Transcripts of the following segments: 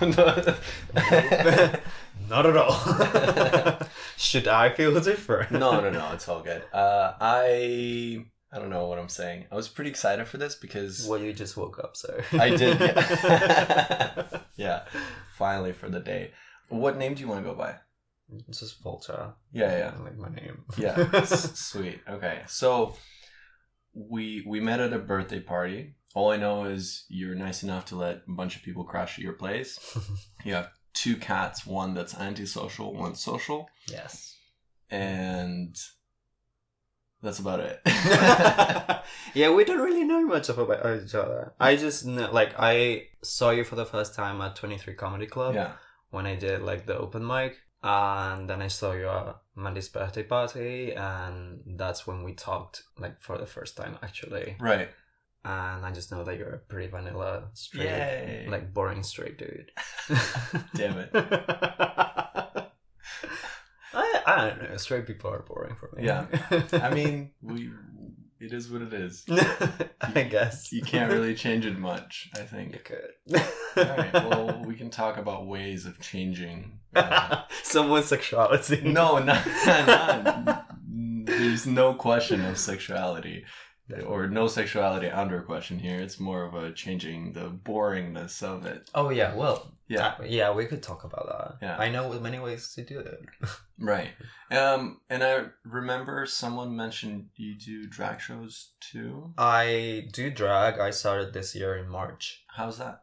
Not at all. Should I feel different? no, no, no. It's all good. Uh, I I don't know what I'm saying. I was pretty excited for this because Well, you just woke up, so I did. Yeah. yeah. Finally for the day. What name do you want to go by? It's just Volta. Yeah, yeah. I like my name. Yeah. Sweet. Okay. So we we met at a birthday party. All I know is you're nice enough to let a bunch of people crash at your place. You have two cats, one that's antisocial, one social, yes. and that's about it. yeah, we don't really know much about each other. I just know, like, I saw you for the first time at 23 Comedy Club yeah. when I did, like, the open mic. And then I saw you at Mandy's birthday party, and that's when we talked, like, for the first time, actually. Right. And I just know that you're a pretty vanilla, straight, Yay. like, boring straight dude. Damn it. I, I don't know. Straight people are boring for me. Yeah. I mean, we it is what it is. I guess You can't really change it much, I think You could. All right. Well, we can talk about ways of changing. uh, someone's sexuality. no, not, not. There's no question of sexuality, or no sexuality under question here. It's more of a changing the boringness of it. Oh yeah. Well. Yeah. uh, yeah. We could talk about that. Yeah. I know many ways to do it. Right. Um, and I remember someone mentioned you do drag shows too. I do drag. I started this year in March. How's that?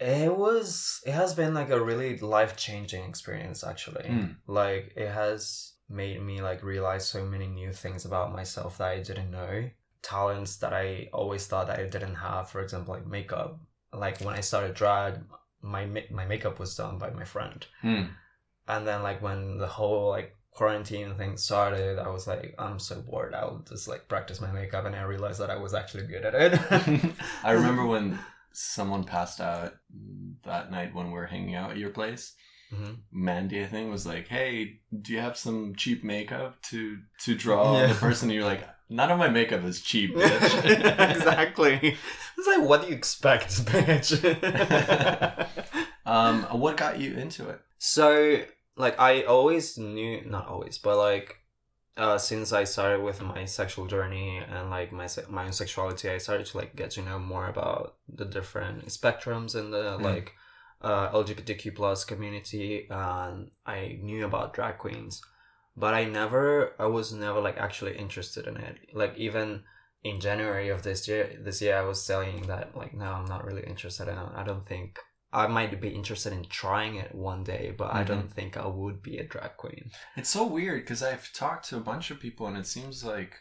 It was. It has been like a really life changing experience. Actually, Mm. like it has made me like realize so many new things about myself that I didn't know. Talents that I always thought I didn't have. For example, like makeup. Like when I started drag, my my makeup was done by my friend, Hmm. and then like when the whole like quarantine thing started, I was like, I'm so bored. I'll just like practice my makeup, and I realized that I was actually good at it. I remember when someone passed out that night when we were hanging out at your place. Mhm. Mandy, I think, was like, "Hey, do you have some cheap makeup to to draw Yeah. the person?" And you're like, "None of my makeup is cheap." bitch." exactly. It's like, what do you expect, bitch? um, what got you into it? so, like, I always knew, not always, but like, uh, since I started with my sexual journey and like my se- my own sexuality, I started to like get to know more about the different spectrums in the Mm. like uh, LGBTQ plus community, and I knew about drag queens, but I never, I was never like actually interested in it. Like even in January of this year, this year I was saying that like no, I'm not really interested. in it. I don't think I might be interested in trying it one day, but I don't mm-hmm. think I would be a drag queen. It's so weird because I've talked to a bunch of people, and it seems like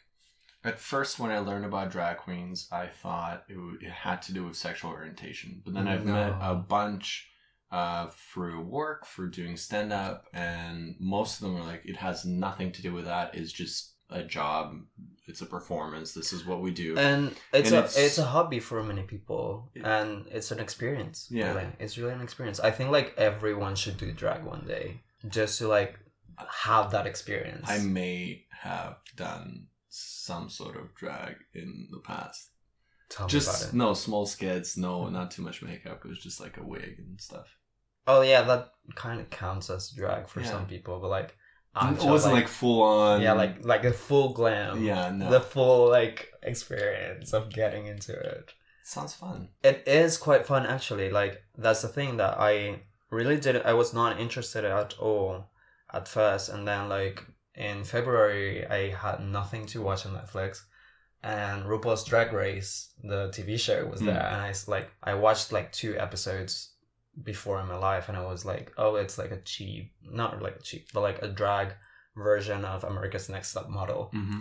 at first when I learned about drag queens, I thought it, w- it had to do with sexual orientation. But then I've mm, met a bunch uh, through work, for doing stand up, and most of them are like, it has nothing to do with that. It's just a job. It's a performance. This is what we do. And it's And a it's- it's, a hobby for many people, It- and it's an experience. Yeah. really. it's really an experience. I think like everyone should do drag one day, just to like have that experience. I may have done some sort of drag in the past. Tell me just about it. no small skits, no, not too much makeup. It was just like a wig and stuff. Oh yeah, that kind of counts as drag for Yeah. some people, but like it wasn't like, full on. yeah, like like a full glam. yeah, no. the full like experience of getting into it. sounds fun. It is quite fun actually. Like that's the thing that I really didn't. I was not interested at all at first, and then like in February, I had nothing to watch on Netflix, and RuPaul's Drag Race, the TV show, was Hmm. there, and I like I watched like two episodes before in my life, and I was like, oh, it's like a cheap, not like a cheap, but like a drag version of America's Next Top Model Mm-hmm.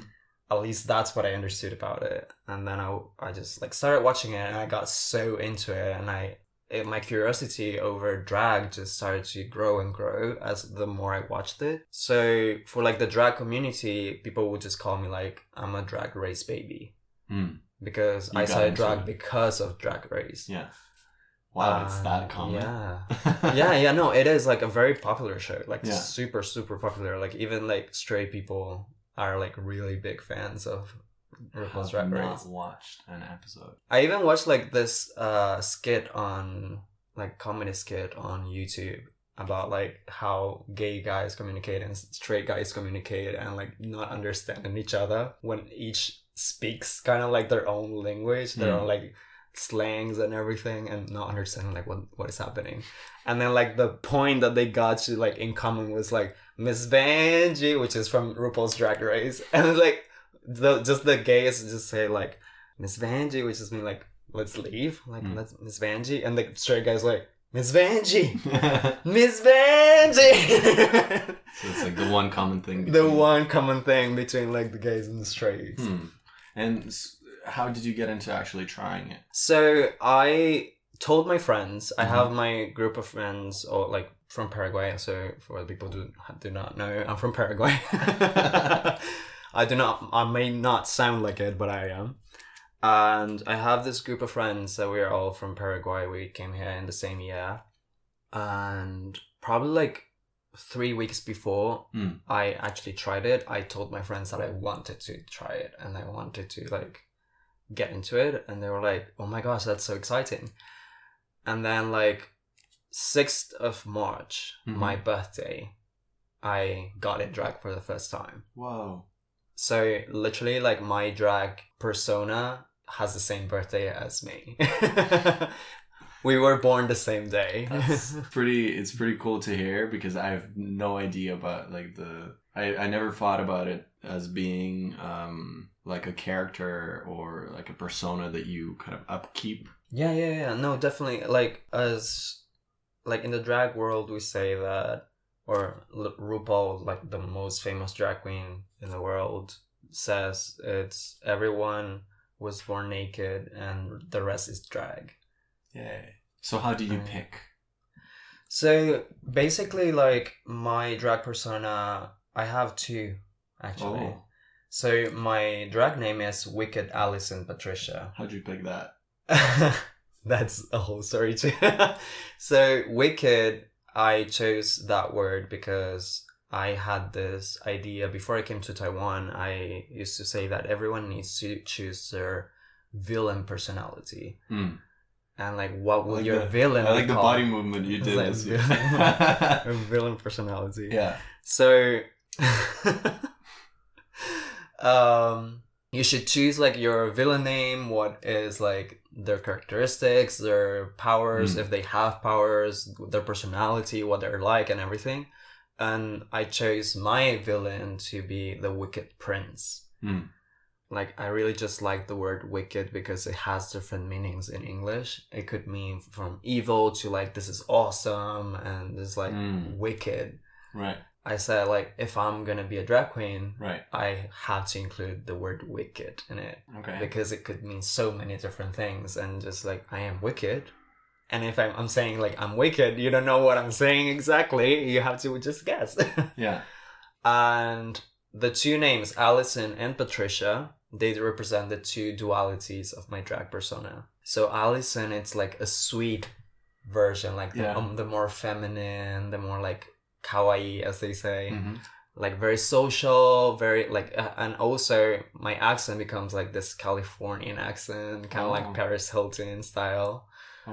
at least that's what I understood about it. And then I, I just like started watching it and I got so into it and I it, my curiosity over drag just started to grow and grow as the more I watched it. So for like the drag community, people would just call me like I'm a drag race baby Mm. because You I started drag it. because of drag race. Yeah. Wow, it's that Um, common. Yeah. yeah, yeah, no, it is like a very popular show. Like Yeah. super, super popular. Like even like straight people are like really big fans of RuPaul's have Drag not Race. watched an episode. I even watched like this uh skit on like comedy skit on YouTube about like how gay guys communicate and straight guys communicate and like not understanding each other when each speaks kind of like their own language, their Mm. own like slangs and everything and not understanding like what what is happening. And then like the point that they got to like in common was like Miss Vanjie, which is from RuPaul's Drag Race. And like the just the gays just say like Miss Vanjie, which just mean like let's leave. Like Mm. let's Miss Vanjie. And the straight guys like Miss Vanjie. so Miss Vanjie. it's like the one common thing. the between- one common thing between like the gays and the straights. Hmm. And how did you get into actually trying it? So I told my friends. I Mhm. have my group of friends, or like from Paraguay. So for people who do not know, I'm from Paraguay. I do not. I may not sound like it, but I am. And I have this group of friends that we are all from Paraguay. We came here in the same year, and probably like three weeks before Mm. I actually tried it, I told my friends that I wanted to try it and I wanted to like get into it, and they were like, "Oh my gosh, that's so exciting!" And then like sixth of March, Mhm. my birthday, I got in drag for the first time. Whoa. So literally, like my drag persona has the same birthday as me. we were born the same day. That's pretty it's pretty cool to hear because I have no idea about like the I, I never thought about it as being um like a character or like a persona that you kind of upkeep. Yeah, yeah, yeah. No, definitely. Like as like in the drag world, we say that, or RuPaul, like the most famous drag queen in the world, says it's everyone was born naked and the rest is drag. Yeah. So how do you Mm. pick? So basically, like my drag persona, I have two actually. Oh, So my drag name is Wicked Allison Patricia. how'd you pick that? That's a whole story too. so wicked, I chose that word because I had this idea before I came to Taiwan. I used to say that everyone needs to choose their villain personality, Hmm. and like, what will like your the- villain? I like the body movement you did. like this villain, a villain personality. yeah. So, um, you should choose like your villain name. What is like their characteristics, their powers, Mm. if they have powers, their personality, what they're like, and everything. And I chose my villain to be the Wicked Prince. Mm. Like I really just like the word wicked because it has different meanings in English. It could mean from evil to like this is awesome and this is like Mm. wicked. Right. I said like if I'm gonna be a drag queen, Right. I have to include the word wicked in it Okay. because it could mean so many different things and just like I am wicked. And if I'm, I'm saying like I'm wicked, you don't know what I'm saying exactly. You have to just guess. Yeah. and the two names, Allison and Patricia, they represent the two dualities of my drag persona. So Allison, it's like a sweet version, like the, Yeah. um, the more feminine, the more like kawaii, as they say Mhm. like very social, very like, uh, and also my accent becomes like this Californian accent, kind of Oh. like Paris Hilton style.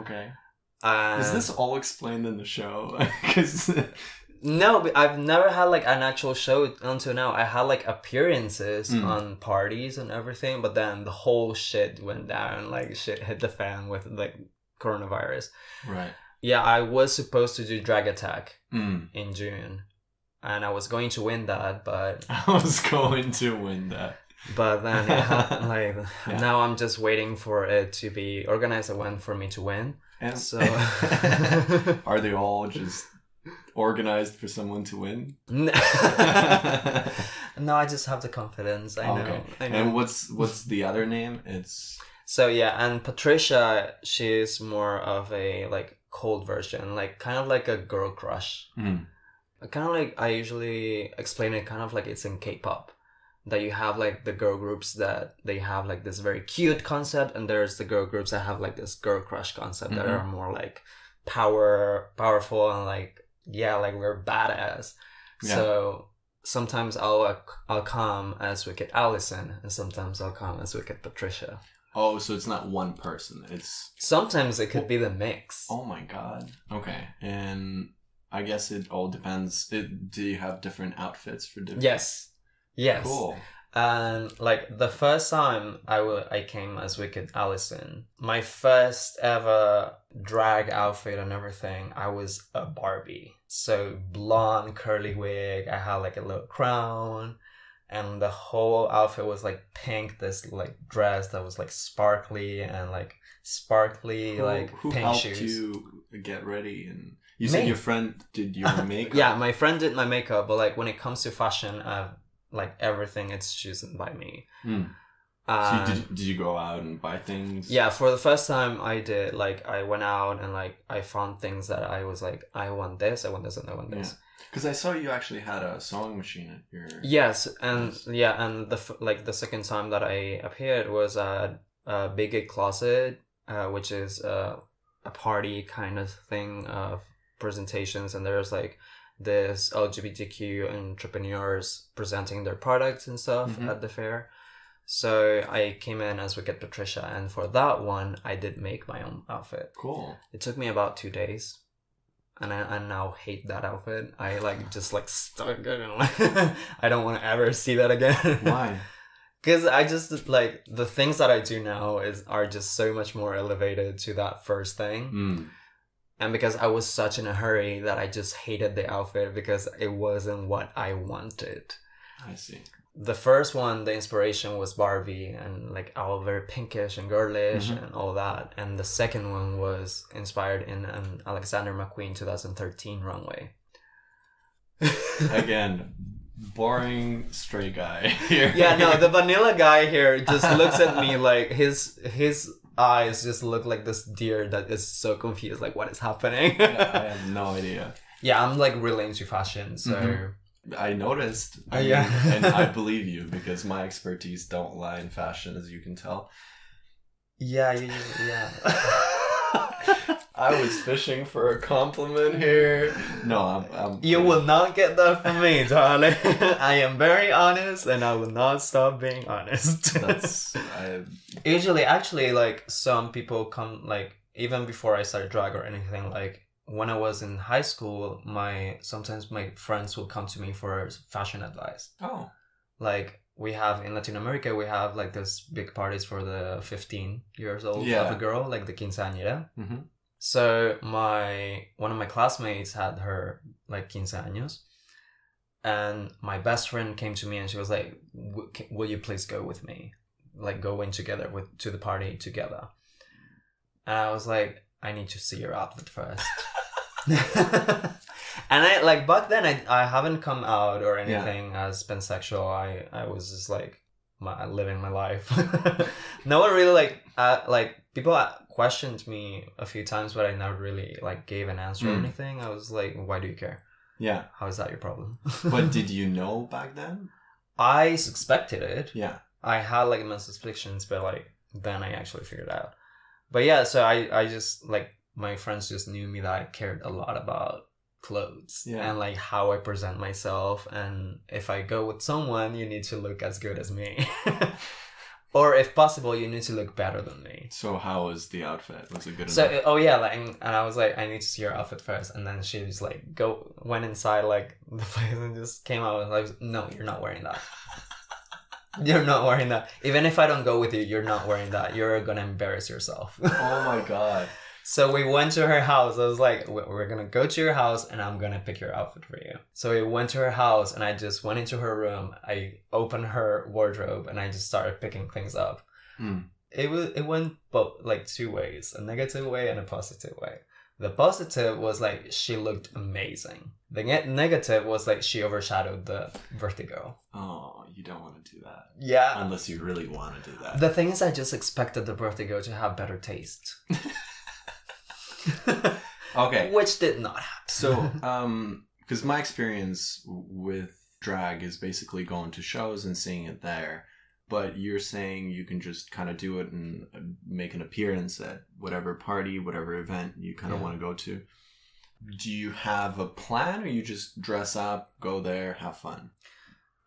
Okay. Is this all explained in the show? Because no? I've never had like an actual show until now. I had like appearances Mm. on parties and everything, but then the whole shit went down. Like shit hit the fan with like coronavirus. right. Yeah, I was supposed to do Drag Attack Mm. in June, and I was going to win that, but I was going to win that. But then, ha- like, Yeah. now I'm just waiting for it to be organized and when for me to win. And So, are they all just organized for someone to win? no, I just have the confidence. I know. I know. And what's what's the other name? It's so yeah, and Patricia, she's more of a like cold version, like kind of like a girl crush. mm, Kind of like I usually explain it, kind of like it's in K-pop. That you have like the girl groups that they have like this very cute concept, and there's the girl groups that have like this girl crush concept that Mhm. are more like power, powerful, and like yeah, like we're badass. Yeah. So sometimes I'll I'll come as Wicked Allison, and sometimes I'll come as Wicked Patricia. Oh, so it's not one person. It's Sometimes it could oh. be the mix. oh my god. Okay, and I guess it all depends. It, do you have different outfits for different? Yes. Yes. Cool. And like the first time I wa- I came as Wicked Allison, my first ever drag outfit and everything, I was a Barbie. So blonde curly wig, I had like a little crown, and the whole outfit was like pink. This like dress that was like sparkly and like sparkly Who, like who pink helped shoes. you get ready? And you said your friend did your makeup. Yeah, my friend did my makeup, but like when it comes to fashion, uh, like everything, it's chosen by me. Hmm. So you, did, did you go out and buy things? yeah, for the first time I did, like I went out and like I found things that I was like, I want this, I want this, and I want this. Because I saw you actually had a sewing machine at your. Yes, and yeah, and the f- like the second time that I appeared was at a Big Closet, uh, which is uh, a party kind of thing of presentations, and there's like this LGBTQ entrepreneurs presenting their products and stuff Mhm. at the fair. So I came in as Wicked Patricia, and for that one, I did make my own outfit. Cool. It took me about two days. And I, I now hate that outfit. I like just like stuck it and like I don't want to ever see that again. Why? Because I just like the things that I do now is are just so much more elevated to that first thing. Mm. And because I was such in a hurry that I just hated the outfit because it wasn't what I wanted. I see. The first one, the inspiration was Barbie and like all very pinkish and girlish Mhm. and all that. And the second one was inspired in an Alexander McQueen 2013 runway. Again, boring straight guy here. yeah, no, the vanilla guy here just looks at me like his his eyes just look like this deer that is so confused, like what is happening. I have no idea. yeah, I'm like really into fashion, so Mhm. I noticed. Yeah. and I believe you because my expertise don't lie in fashion, as you can tell. yeah, yeah, yeah. I was fishing for a compliment here. No, I'm. I'm You will not get that from me, darling. I am very honest, and I will not stop being honest. That's. I, Usually, actually, like some people come like even before I started drag or anything. Like when I was in high school, my sometimes my friends would come to me for fashion advice. oh. Like we have in Latin America, we have like this big parties for the fifteen years old Yeah. of a girl, like the quinceañera. hmm So my one of my classmates had her like quince años, and my best friend came to me and she was like, "W- ca- "Will you please go with me? Like go in together with to the party together?" And I was like, "I need to see your outfit first. and I like back then I I haven't come out or anything as pansexual. I I was just like my living my life. no one really like uh, like people questioned me a few times, but I never really like gave an answer or Mm. anything. I was like, why do you care? Yeah. How is that your problem? But did you know back then? I suspected it. Yeah. I had like my suspicions, but like then I actually figured out. But yeah, so I I just like my friends just knew me that I cared a lot about clothes Yeah. and like how I present myself and if I go with someone you need to look as good as me. or if possible you need to look better than me. So how was the outfit? Was it good So enough? oh yeah, like and I was like, I need to see your outfit first, and then she just like go went inside like the place and just came out and like, no, you're not wearing that. you're not wearing that. Even if I don't go with you, you're not wearing that. You're gonna embarrass yourself. oh my god. so we went to her house. I was like, "We- we're gonna go to your house, and I'm gonna pick your outfit for you. So we went to her house, and I just went into her room. I opened her wardrobe, and I just started picking things up Hmm. it was it went both like two ways a negative way and a positive way the positive was like she looked amazing the ne- negative was like she overshadowed the vertigo. Oh, you don't want to do that yeah unless you really want to do that. the thing is i just expected the vertigo to have better taste okay. which did not happen So, um, because my experience with drag is basically going to shows and seeing it there, but you're saying you can just kind of do it and uh, make an appearance at whatever party, whatever event you kind of Yeah. want to go to. Do you have a plan, or you just dress up, go there, have fun?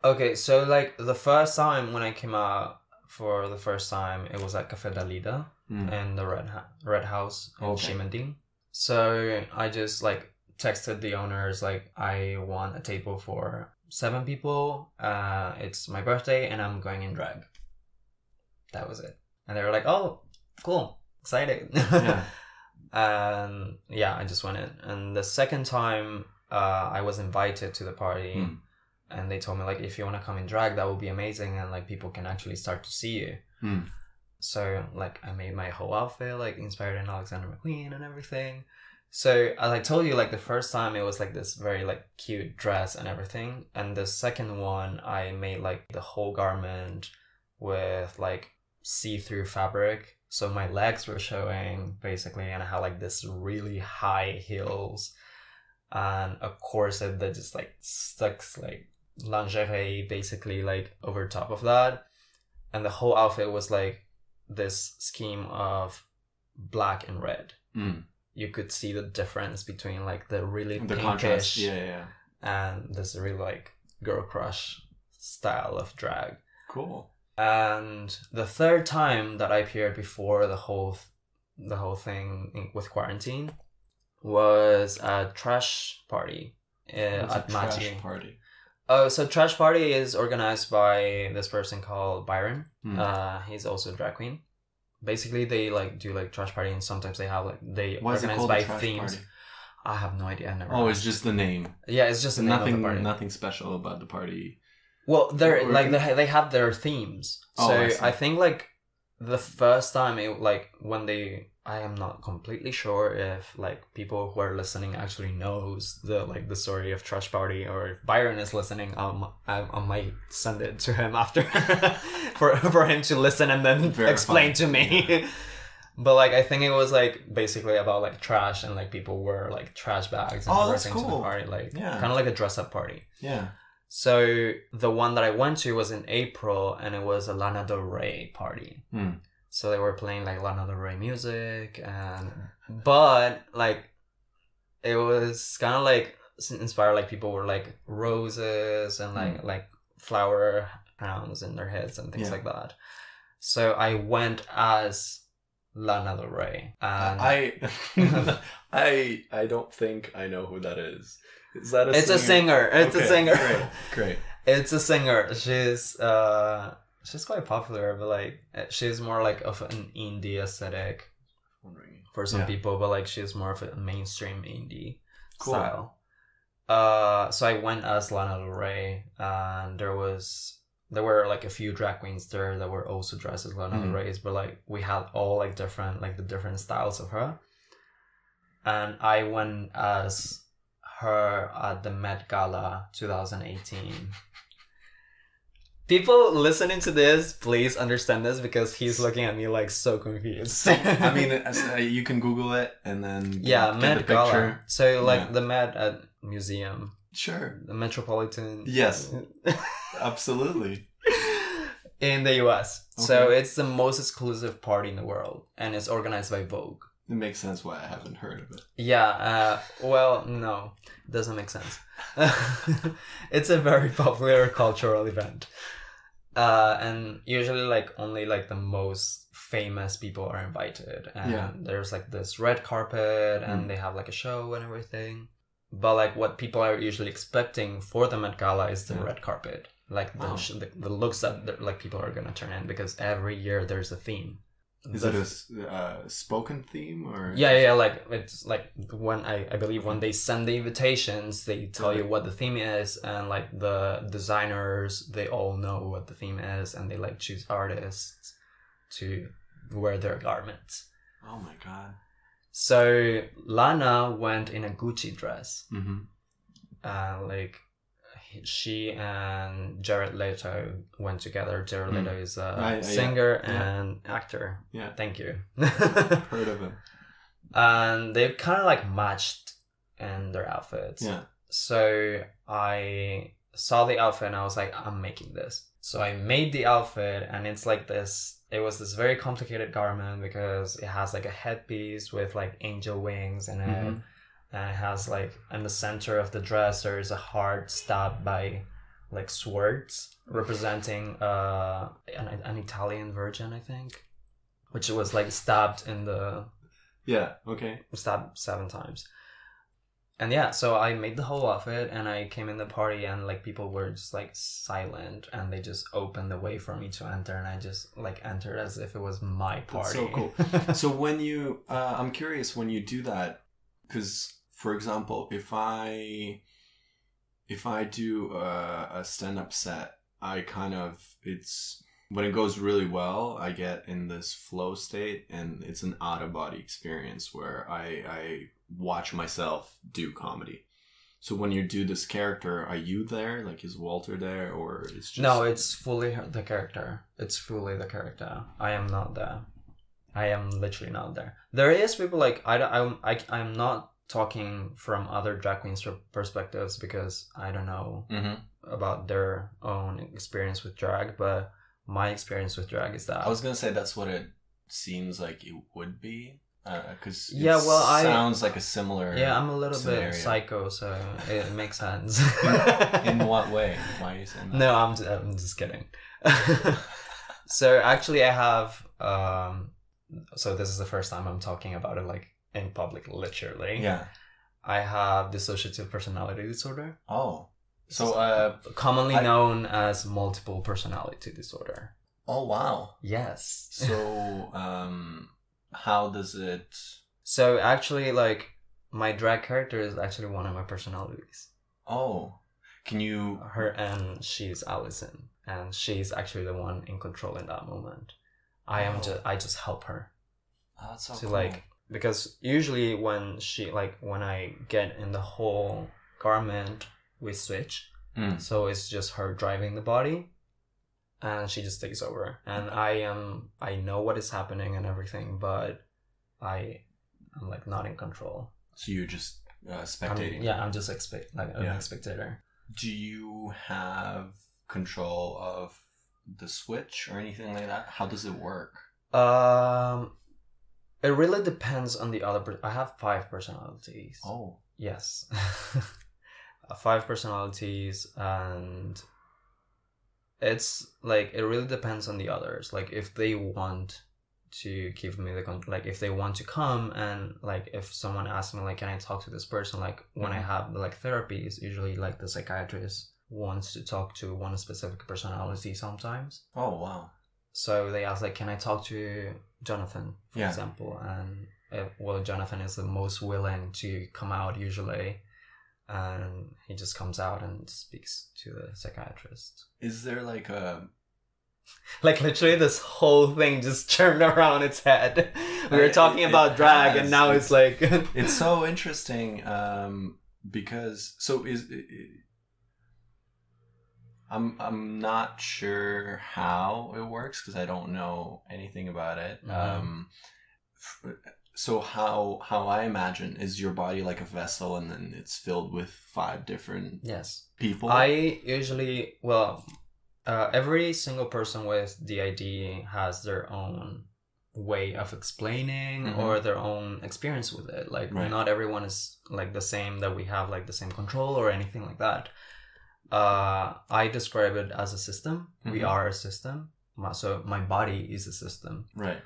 Okay, so like the first time when I came out for the first time, it was at Cafe Dalida Mm. in the Red ha- Red House in Okay. Ximending. So I just like texted the owners like I want a table for seven people. Uh, it's my birthday and I'm going in drag. That was it, and they were like, "Oh, cool, excited." Yeah. and yeah, I just went in. And the second time, uh, I was invited to the party, Mm. and they told me like, if you want to come in drag, that would be amazing, and like people can actually start to see you. Mm. So like, I made my whole outfit like inspired in Alexander McQueen and everything. So as I told you, like the first time it was like this very like cute dress and everything, and the second one I made like the whole garment with like see-through fabric. So my legs were showing basically, and I had like this really high heels and a corset that just like sticks like lingerie basically like over top of that. And the whole outfit was like this scheme of black and red. Mm. You could see the difference between like the really The contrast. Yeah, yeah, yeah. and this really like girl crush style of drag. Cool. And the third time that I appeared before the whole the whole thing in- with quarantine was a trash party uh, What's at Magi. party? Oh, so trash party is organized by this person called Byron. Hmm. Uh, he's also a drag queen. Basically, they like do like trash party, and sometimes they have like they Why organize by themes. party? I have no idea. Oh, it's just the name. yeah, it's just nothing. of the party. Nothing special about the party. Well, they're Or- like they, they have their themes. Oh, So I see. I, think like the first time it like when they I am not completely sure if like people who are listening actually knows the like the story of Trash Party or if Byron is listening um I, I might send it to him after for for him to listen and then Verify. explain to me. But like I think it was like basically about like trash and like people wear like trash bags and Oh, that's everything to cool. the party like Yeah. kind of like a dress up party. Yeah. So the one that I went to was in April, and it was a Lana Del Rey party. Hmm. So they were playing like Lana Del Rey music, and but like it was kind of like inspired. Like people were like roses and like like flower crowns in their heads and things Yeah. like that. So I went as Lana Del Rey, and I, I, I don't think I know who that is. Is that a it's a singer. It's a singer. Great. Great. It's a singer. She's uh she's quite popular, but like she's more like of an indie aesthetic for some Yeah. people, but like she's more of a mainstream indie Cool. style. Uh, so I went as Lana Del Rey, and there was there were like a few drag queens there that were also dressed as Lana Del Mhm. Rey's, but like we had all like different like the different styles of her, and I went as her at the Met Gala 2018. People listening to this, please understand this because he's looking at me like so confused. I mean, uh, you can Google it and then yeah, get Met the Gala. picture. So like Yeah. the Met at museum, Sure. the Metropolitan. Yes. Absolutely. in the US. So it's the most exclusive party in the world, and it's organized by Vogue. It makes sense why I haven't heard of it. Yeah. Uh, well, no, doesn't make sense. it's a very popular cultural event, uh, and usually like only like the most famous people are invited, and Yeah. there's like this red carpet, and Mm. they have like a show and everything. But like what people are usually expecting for the Met Gala is the Yeah. red carpet, like the, Wow. sh- the the looks that like people are gonna turn in because every year there's a theme. Is The it a uh, spoken theme or? yeah, yeah, like it's like when I, I believe when they send the invitations, they tell you what the theme is, and like the designers, they all know what the theme is, and they like choose artists to wear their garments. Oh my god. So Lana went in a Gucci dress, Mm-hmm. uh, like she and Jared Leto went together. Jared Mm. Leto is a I- I- singer yeah, yeah. and actor. Yeah. Thank you. Heard of him. and they kind of like matched in their outfits. Yeah. So I saw the outfit and I was like, I'm making this. So I made the outfit and it's like this. It was this very complicated garment because it has like a headpiece with like angel wings in it, Mhm. And it has like in the center of the dress there is a heart stabbed by like swords representing uh an, an Italian virgin, I think, which was like stabbed in the Yeah. Okay. stabbed seven times. And yeah, so I made the whole outfit and I came in the party and like people were just like silent and they just opened the way for me to enter and I just like entered as if it was my That's party. so cool. so when you, uh, I'm curious when you do that, because for example, if I, if I do a, a stand-up set, I kind of it's when it goes really well, I get in this flow state, and it's an out of body experience where I I watch myself do comedy. So when you do this character, are you there? Like is Walter there, or it's just No, it's fully the character. It's fully the character. I am not there. I am literally not there. There is people like I don't- I'm I, I'm not talking from other drag queens perspectives because I don't know Mhm. about their own experience with drag, but my experience with drag is that I was gonna say that's what it seems like it would be, because Yeah, well, I- sounds like a similar. yeah, I'm a little scenario. bit psycho, so it makes sense. In what way? Why are you saying that? No, I'm just, I'm just kidding. so actually, I have. Um, so this is the first time I'm talking about it like in public, literally. Yeah. I have dissociative personality disorder, Oh. So uh. commonly I- known as multiple personality disorder. Oh wow. Yes. So um, how does it? So actually, like my drag character is actually one of my personalities. Oh, can you? Her and she's Allison, and she's actually the one in control in that moment. I am Oh. just I just help her. Oh, that's so to cool. like because usually when she like when I get in the whole garment we switch Mm. so it's just her driving the body and she just takes over and I am I know what is happening and everything but I I'm like not in control So you're just uh, I'm- spectating. yeah I'm just expect like Yeah. a spectator Do you have control of the switch or anything like that? How does it work? um it really depends on the other I have five personalities Oh. Yes. Five personalities and it's like it really depends on the others. Like if they want to give me the con- like if they want to come and like if someone asks me like can I talk to this person like when I Mhm. have like therapies usually like the psychiatrist wants to talk to one specific personality sometimes Oh wow. So they ask like can i talk to jonathan for Yeah. example and uh, well jonathan is the most willing to come out usually and he just comes out and speaks to the psychiatrist Is there like a like literally this whole thing just turned around its head we were talking it about drag has. and now it's like it's so interesting um because so is i'm i'm not sure how it works because i don't know anything about it Mhm. um so how how i imagine is your body like a vessel and then it's filled with five different yes people I usually well, uh, every single person with DID has their own way of explaining Mhm. or their own experience with it. Like Right. not everyone is like the same that we have like the same control or anything like that. Uh, I describe it as a system. We Mhm. are a system. My- So my body is a system right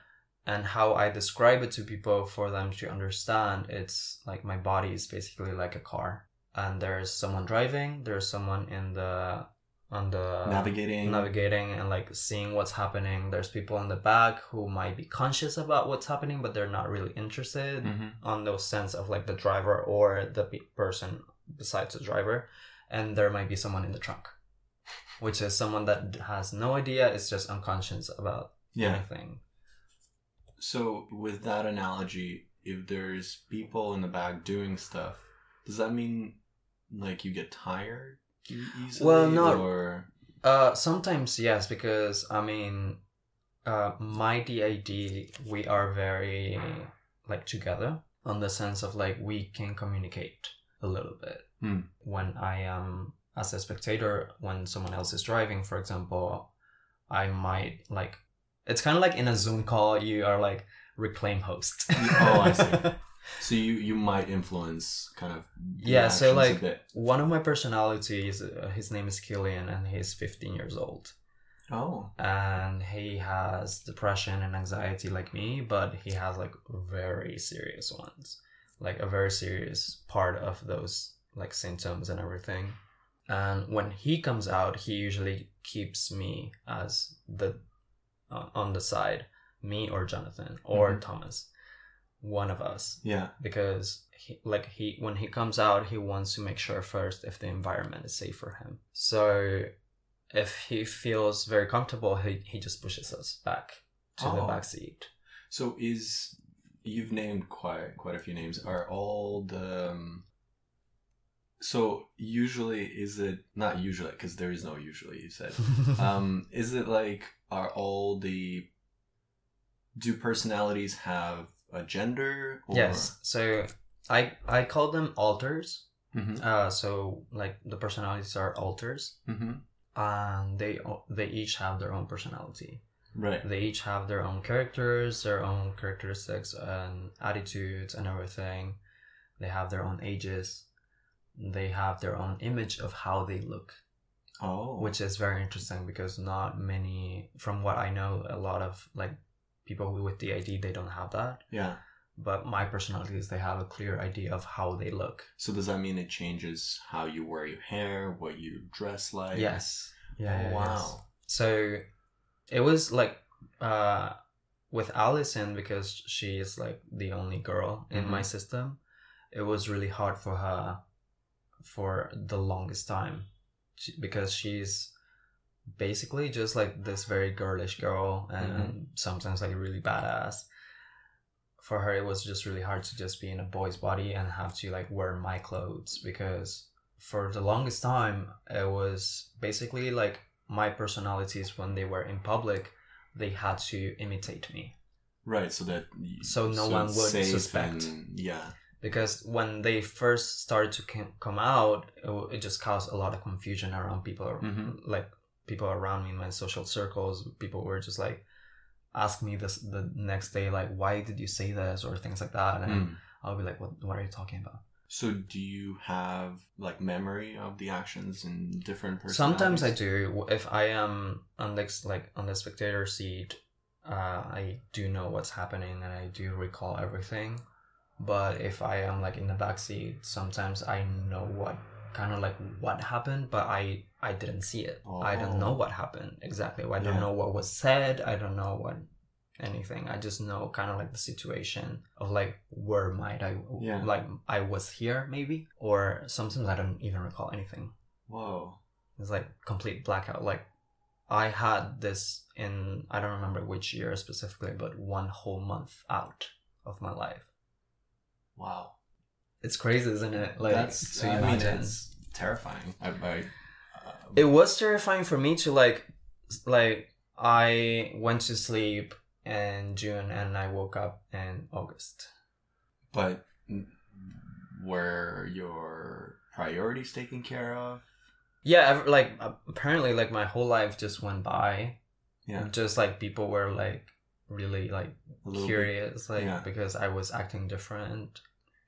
and how I describe it to people for them to understand it's like my body is basically like a car and there's someone driving there's someone in the on the navigating navigating and like seeing what's happening there's people in the back who might be conscious about what's happening but they're not really interested Mhm. on those sense of like the driver or the pe- person besides the driver and there might be someone in the trunk which is someone that has no idea is just unconscious about yeah anything So, with that analogy, if there's people in the back doing stuff, does that mean like you get tired easily? Well, not- Or Uh, sometimes yes, because I mean, uh, my DID we are very like together on the sense of like we can communicate a little bit. Hmm. When I am as a spectator, when someone else is driving, for example, I might like. It's kind of like in a Zoom call, you are like reclaim host. Oh, I see. So you you might influence kind of Yeah, so, like-. One of my personalities, uh, his name is Killian, and he's 15 years old. oh and he has depression and anxiety like me but he has like very serious ones like a very serious part of those like symptoms and everything and when he comes out he usually keeps me as the uh, on the side me or jonathan or Mhm. thomas one of us yeah because he, like he when he comes out he wants to make sure first if the environment is safe for him so if he feels very comfortable he, he just pushes us back to the Oh. back seat So is you've named quite quite a few names. Are all the um, so usually is it not usually because there is no usually you said. Um is it like are all the do personalities have a gender or? Yes. So i i call them alters. Mm-hmm. uh so like the personalities are alters. Mm-hmm. and they they each have their own personality. Right. They each have their own characters their own characteristics and attitudes and everything. They have their own ages they have their own image of how they look oh. which is very interesting because not many from what i know a lot of like people with DID they don't have that. Yeah. But my personality is they have a clear idea of how they look. So does that mean it changes how you wear your hair what you dress like? Yes. Yeah, oh, wow. Yes. so it was like uh with allison because she is like the only girl in Mhm. my system it was really hard for her for the longest time she, because she's basically just like this very girlish girl and Mhm. sometimes like really badass for her it was just really hard to just be in a boy's body and have to like wear my clothes because for the longest time it was basically like my personalities when they were in public they had to imitate me right so that So no one would suspect. and- yeah because when they first started to come out it, it just caused a lot of confusion around people Mhm. like people around me in my social circles people were just like ask me this the next day like why did you say this or things like that and Mm. i'll be like what, what are you talking about So do you have like memory of the actions in different personalities? sometimes i do if i am on the like on the spectator seat uh, i do know what's happening and i do recall everything but if i am like in the back seat sometimes i know what kind of like what happened but i i didn't see it i don't know Oh. what happened exactly i don't Yeah. know what was said i don't know what anything i just know kind of like the situation of like where might i Yeah. like i was here maybe or sometimes i don't even recall anything Whoa. it's like complete blackout. Like I had this in I don't remember which year specifically, but one whole month out of my life. Wow. It's crazy, isn't it? Like That's to I mean it's terrifying. I, I uh, it was terrifying for me to like like I went to sleep in June and I woke up in August. but were your priorities taken care of? Yeah, like apparently like my whole life just went by. Yeah. Just like people were like really like little bit. curious like yeah. because I was acting different.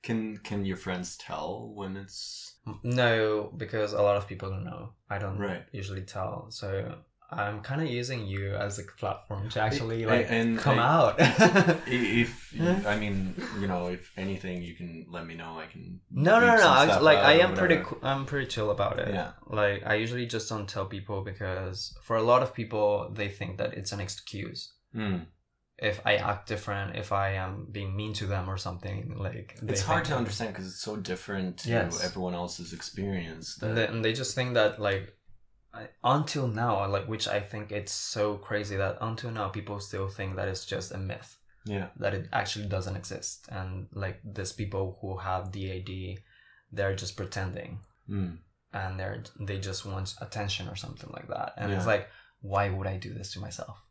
Can can your friends tell when it's No, because a lot of people don't know. I don't Right. usually tell. So I'm kind of using you as a platform to actually like and come I- out. If I mean you know if anything you can let me know I can no, no, no. I, like I am pretty. I'm pretty chill about it. Yeah. Like I usually just don't tell people because for a lot of people they think that it's an excuse. Mm. If I act different, if I am being mean to them or something, like It's hard to that- understand because it's so different to Yes. everyone else's experience. That, and they, and they just think that like I, until now like which i think it's so crazy that until now people still think that it's just a myth yeah, that it actually doesn't exist and like these people who have dad they're just pretending mm. and they're they just want attention or something like that and it's like why would i do this to myself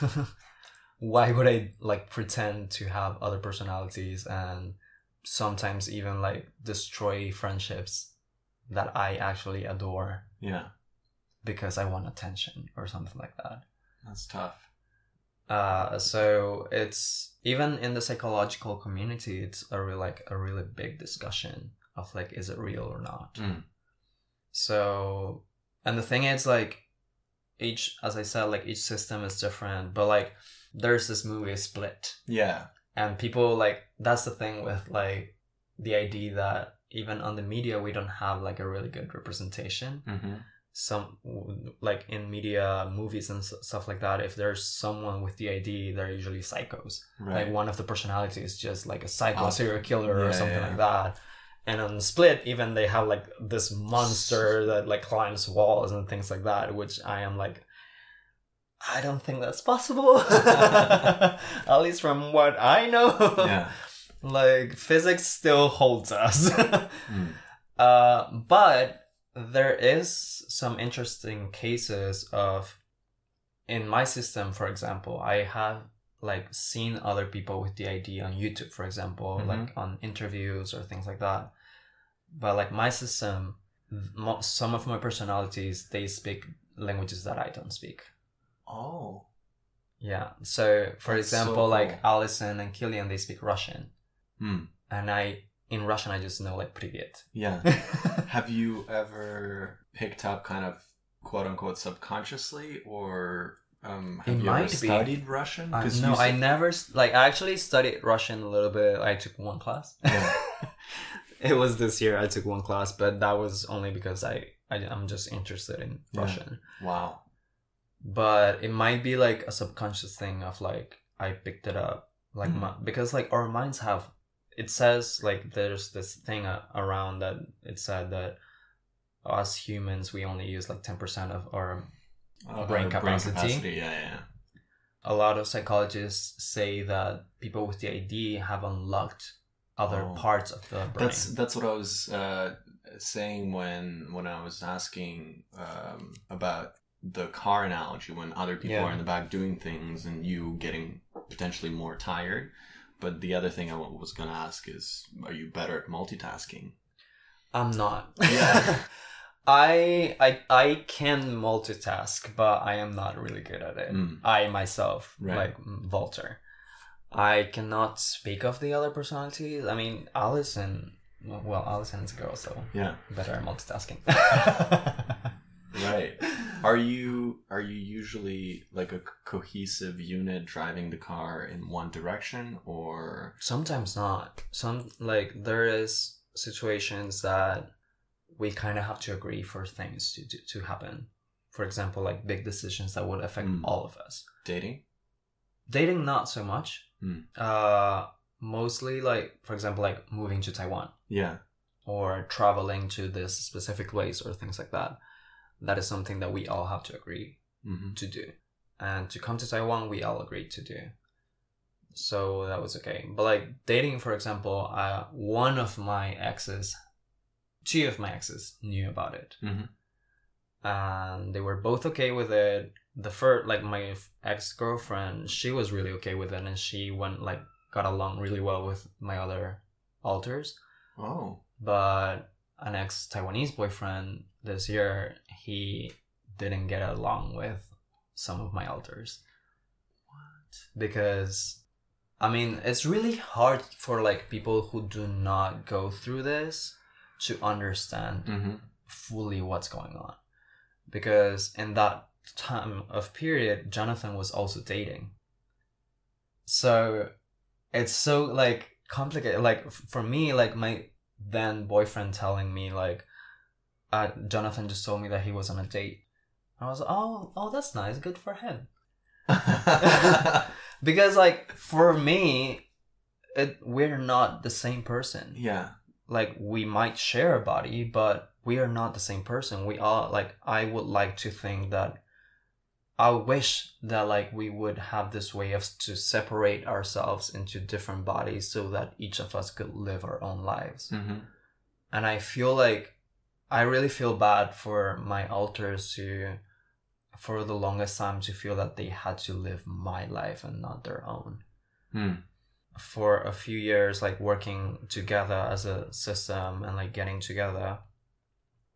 why would i like pretend to have other personalities and sometimes even like destroy friendships that i actually adore yeah, because i want attention or something like that that's tough. Uh, so it's even in the psychological community, it's a real like a really big discussion of like, is it real or not? Mm. So, and the thing is, like, each, as I said, like, each system is different, but like, there's this movie Split, Yeah. and people, like, that's the thing with, like, the idea that even on the media, we don't have, like, a really good representation. Mm-hmm. Some, like, in media, movies, and stuff like that, if there's someone with the ID, they're usually psychos. Right. Like, one of the personalities is just, like, a psycho serial killer or something yeah. like that and on split even they have like this monster that like climbs walls and things like that which i am like i don't think that's possible at least from what i know yeah. like physics still holds us Mm. uh, but there is some interesting cases of in my system for example i have like seen other people with the ID on youtube for example Mhm. like on interviews or things like that but like my system some of my personalities they speak languages that i don't speak Oh. yeah so for That's so example like cool. allison and killian they speak russian Hmm. and i in russian i just know like privet Yeah. Have you ever picked up kind of quote unquote subconsciously or um, have It you might ever be. studied Russian? Uh, no, I never like. I actually studied Russian a little bit. I took one class. Yeah. it was this year. I took one class, but that was only because I, I am just interested in Yeah. Russian. Wow. But it might be like a subconscious thing of like I picked it up, like Mm. my, because like our minds have. It says like there's this thing a- around that it said that us humans we only use like ten percent of our Uh, Brain uh, capacity. Yeah, yeah. a lot of psychologists say that people with the ID have unlocked other Oh. parts of the brain. That's that's what I was uh, saying when when I was asking um, about the car analogy when other people Yeah. are in the back doing things and you getting potentially more tired. But the other thing I was gonna ask is, are you better at multitasking? I'm not. Yeah. I I I can multitask, but I am not really good at it. Mm. I myself, Right. like Walter, I cannot speak of the other personalities. I mean, Allison. Well, Allison is a girl, so Yeah. better at multitasking. Right. Are you are you usually like a cohesive unit driving the car in one direction or Sometimes not. Some like there is situations that we kind of have to agree for things to, to to happen. For example, like big decisions that would affect Mm. all of us. dating? Dating, not so much. Mm. Uh, mostly like for example, like moving to Taiwan Yeah. or traveling to this specific place or things like that. That is something that we all have to agree hmm to do. And to come to Taiwan, we all agreed to do. So that was okay. But like dating, for example, uh, one of my exes, two of my exes knew about it. Mhm. And they were both okay with it. The first, like my ex girlfriend, she was really okay with it and she went, like, got along really well with my other alters. Oh. But an ex Taiwanese boyfriend this year, he didn't get along with some of my alters. What? Because, I mean, it's really hard for like people who do not go through this to understand hmm fully what's going on. Because in that time of period, Jonathan was also dating. So it's so like complicated. Like for me, like my then boyfriend telling me like, uh, Jonathan just told me that he was on a date. I was like, oh, oh, that's nice. Good for him. because like for me, it, we're not the same person yeah. Like we might share a body but we are not the same person. We are like i would like to think that i wish that like we would have this way of to separate ourselves into different bodies so that each of us could live our own lives. Hmm and i feel like i really feel bad for my alters to for the longest time to feel that they had to live my life and not their own. Hmm. For a few years like working together as a system and like getting together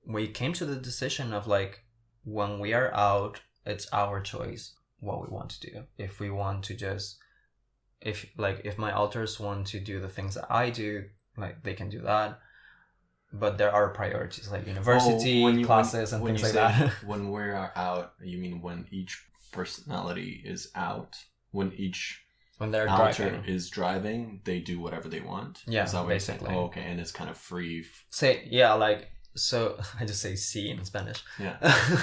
we came to the decision of like when we are out it's our choice what we want to do. If we want to just, if like if my alters want to do the things that I do, like they can do that. But there are priorities like university Oh, when you- classes and when things like that. when we are out, you mean when each personality is out? When each when they're alter driving. is driving, they do whatever they want. Yeah, is that what basically. Oh, okay, and it's kind of free. f- Say yeah, like so. I just say "see" in Spanish. Yeah.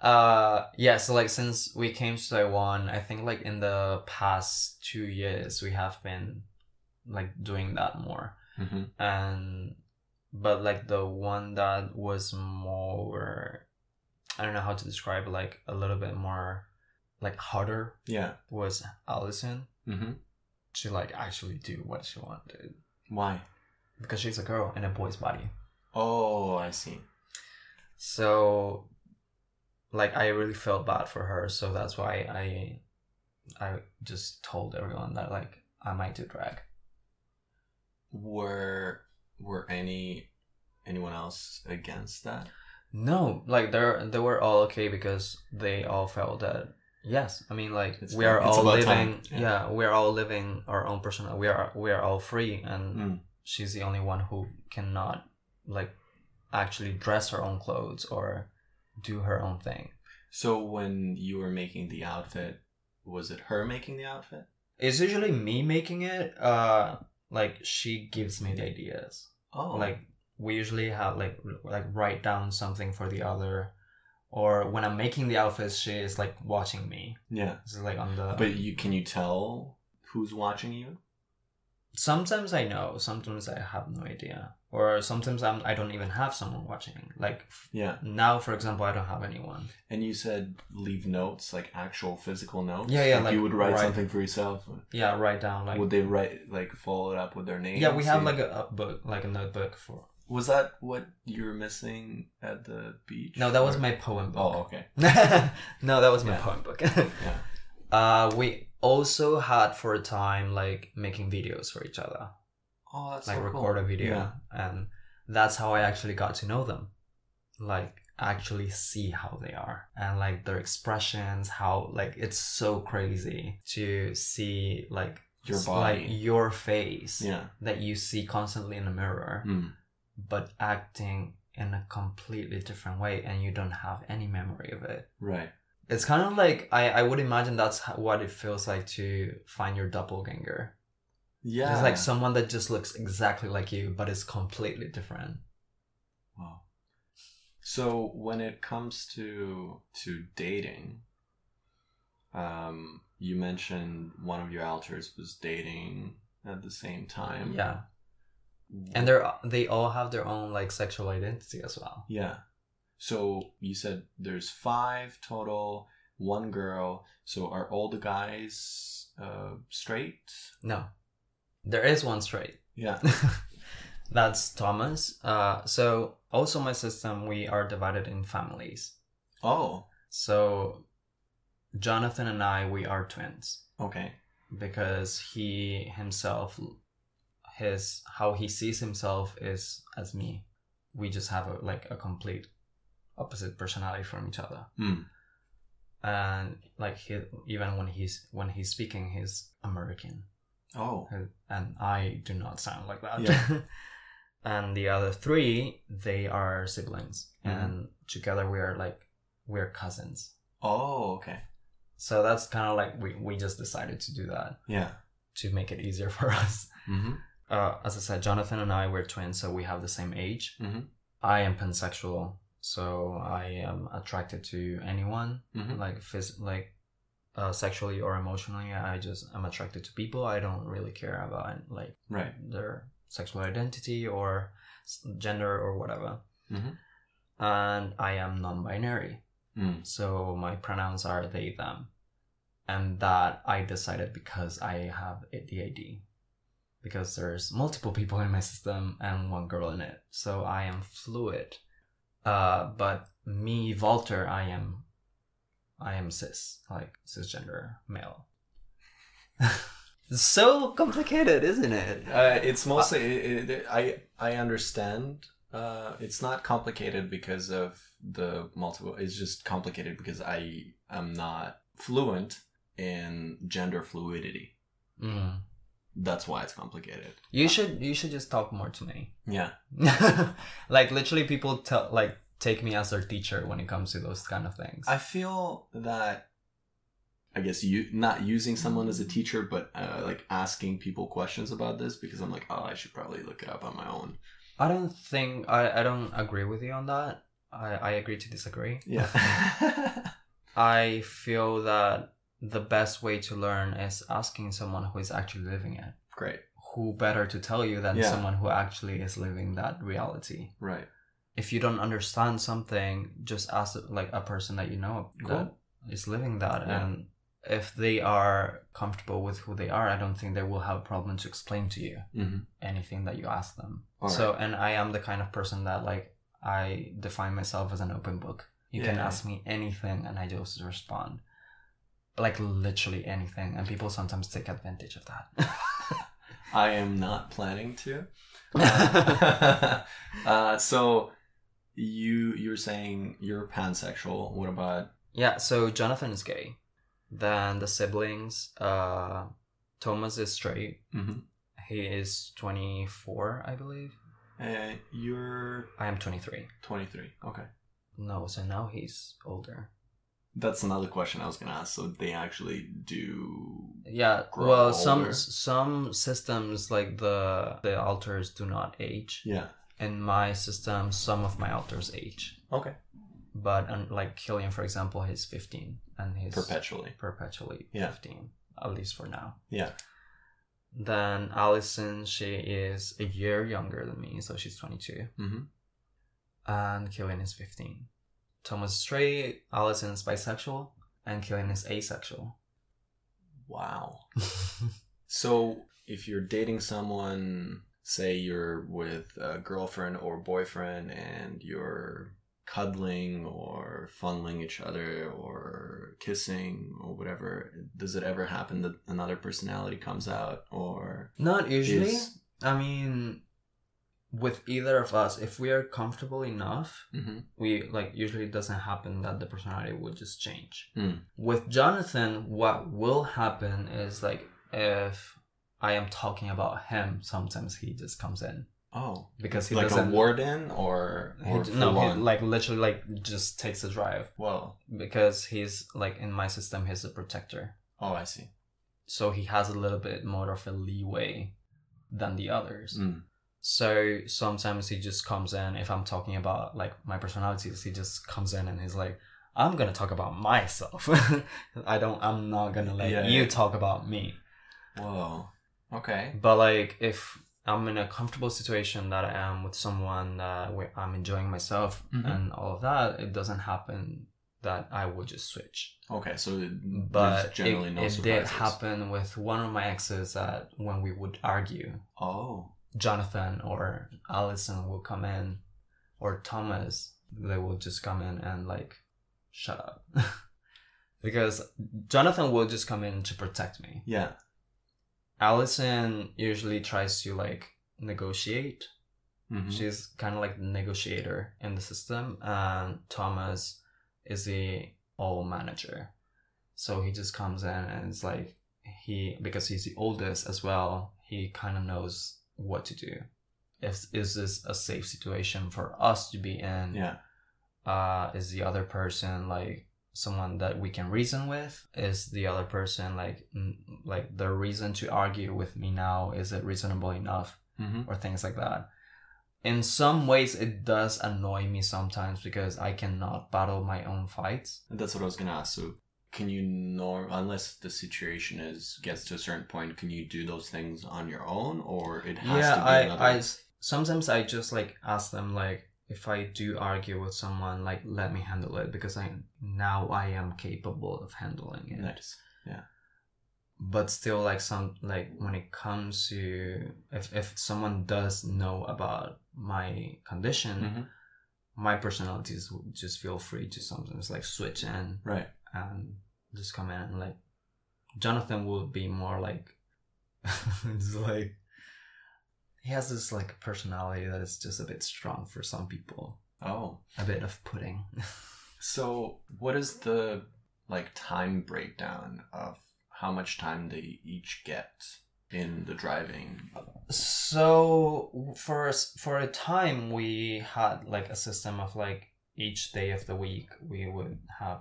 uh yeah so like since we came to taiwan i think like in the past two years we have been like doing that more hmm and but like the one that was more i don't know how to describe like a little bit more like harder Yeah. was allison hmm to like actually do what she wanted Why? because she's a girl in a boy's body Oh, I see. so like i really felt bad for her so that's why i i just told everyone that like i might do drag Were were any anyone else against that? no like they're they were all okay because they all felt that yes i mean like It's we are all living. Yeah. yeah. we are all living our own personal we are we are all free and Mm. she's the only one who cannot like actually dress her own clothes or do her own thing So when you were making the outfit, was it her making the outfit? it's usually me making it uh like she gives me the ideas Oh, like we usually have like like write down something for the other or when i'm making the outfits she is like watching me yeah. this is like on the But you can you tell who's watching you? sometimes i know sometimes i have no idea or sometimes I'm, i don't even have someone watching like Yeah. now for example i don't have anyone And you said leave notes, like actual physical notes. Yeah, yeah, Like, like, you would write write- something for yourself. yeah write down like would they write like follow it up with their name? yeah we have like a, a book like a notebook for Was that what you were missing at the beach? no that was my poem book Oh, okay. no that was my Yeah. poem book Yeah. uh we also had for a time like making videos for each other Oh, that's like so record cool. a video Yeah. and that's how i actually got to know them like actually see how they are and like their expressions how like it's so crazy to see like Your body. like your face Yeah. that you see constantly in the mirror Mm. But acting in a completely different way and you don't have any memory of it Right. it's kind of like i i would imagine that's what it feels like to find your doppelganger Yeah. it's like someone that just looks exactly like you but is completely different Wow. So when it comes to to dating, um, you mentioned one of your alters was dating at the same time. yeah and they're they all have their own like sexual identity as well Yeah. So you said there's five total, one girl. So are all the guys uh, straight? no there is one straight Yeah. that's thomas uh so also my system we are divided in families Oh. so jonathan and i we are twins Okay. because he himself his how he sees himself is as me we just have a, like a complete opposite personality from each other Hmm. and like he even when he's when he's speaking he's american Oh. and i do not sound like that Yeah. and the other three they are siblings Mhm. and together we are like we're cousins Oh. Okay. so that's kind of like we, we just decided to do that Yeah. to make it easier for us Mm-hmm. Uh, as I said, Jonathan and I were twins, so we have the same age. Mhm. I am pansexual, so I am attracted to anyone, Mhm. like phys- like uh, sexually or emotionally. I just am attracted to people. I don't really care about like Right. their sexual identity or gender or whatever. Mhm. And I am non-binary, Mm. so my pronouns are they them, and that I decided because I have ADHD because there's multiple people in my system and one girl in it. So I am fluid. Uh, but me, Walter, I am, I am cis, like cisgender male. so complicated, isn't it? Uh, it's mostly it, it, I I understand. Uh, it's not complicated because of the multiple. It's just complicated because I am not fluent in gender fluidity. Mm. That's why it's complicated. You should you should just talk more to me. Yeah. like literally, people tell like take me as their teacher when it comes to those kind of things. I feel that I guess you not using someone as a teacher, but uh, like asking people questions about this because I'm like, oh, I should probably look it up on my own. I don't think I, I don't agree with you on that. I, I agree to disagree. Yeah. I feel that the best way to learn is asking someone who is actually living it. Great. Who better to tell you than Yeah. someone who actually is living that reality? Right. If you don't understand something, just ask like a person that you know Cool. that is living that, Yeah. and if they are comfortable with who they are, I don't think they will have a problem to explain to you Mm-hmm. anything that you ask them. All so, and I am the kind of person that like I define myself as an open book. You can Yeah. ask me anything, and I just respond, like literally anything. And people sometimes take advantage of that. I am not planning to. Uh, uh, so you you're saying you're pansexual. What about yeah. So Jonathan is gay. Then the siblings. Uh, Thomas is straight. Mhm. He is twenty four, I believe. uh, you're I am twenty three. 23. Okay. No, so now he's older. That's another question I was gonna ask. So they actually do. Yeah, grow well, some older. some systems like the the alters do not age. Yeah. In my system, some of my alters age, Okay. but um, like Killian, for example, he's fifteen and he's Perpetually. perpetually Yeah. fifteen, at least for now. Yeah. Then Allison, she is a year younger than me, so she's twenty two, Mm-hmm. and Killian is fifteen. Thomas is straight, Allison is bisexual, and Killian is asexual. Wow. So if you're dating someone, say you're with a girlfriend or boyfriend, and you're cuddling or fondling each other or kissing or whatever, does it ever happen that another personality comes out or Not usually. is? I mean, with either of us, if we are comfortable enough, Mhm. we like usually it doesn't happen that the personality would just change. Hmm. With Jonathan, what will happen is like if I am talking about him, sometimes he just comes in Oh, because he like a doesn't. warden or, he- or no, he, like literally like just takes a drive Well, because he's like in my system, he's a protector, Oh, I see. so he has a little bit more of a leeway than the others. Mm. So sometimes he just comes in if I'm talking about like my personalities, he just comes in and he's like, I'm gonna talk about myself. I don't I'm not gonna let Yeah, you talk about me. Whoa. Okay. But like if I'm in a comfortable situation that I am with someone that where I'm enjoying myself Mhm. and all of that, it doesn't happen that I will just switch. Okay. So But generally it, no it surprises. did happen with one of my exes that when we would argue, Oh. Jonathan or Allison will come in, or Thomas, they will just come in and like, shut up. because Jonathan will just come in to protect me. Yeah. Allison usually tries to like negotiate. Mhm. She's kind of like the negotiator in the system, and Thomas is the all manager. So he just comes in and it's like he because he's the oldest as well. He kind of knows what to do. If is this a safe situation for us to be in? Yeah. uh is the other person like someone that we can reason with is the other person like like the reason to argue with me now is it reasonable enough Mm-hmm. or things like that in some ways it does annoy me sometimes because i cannot battle my own fights That's what I was gonna ask. So, can you norm unless the situation is gets to a certain point? Can you do those things on your own, or it has yeah to be i another? i sometimes i just like ask them like if i do argue with someone like let me handle it because i now i am capable of handling it Nice. but still like some like when it comes to if, if someone does know about my condition Mhm. my personalities just feel free to sometimes like switch in Right. And just come in and like jonathan will be more like it's like he has this like personality that is just a bit strong for some people Oh. a bit of pudding So, what is the like time breakdown of how much time they each get in the driving? So for us- for a time we had like a system of like each day of the week we would have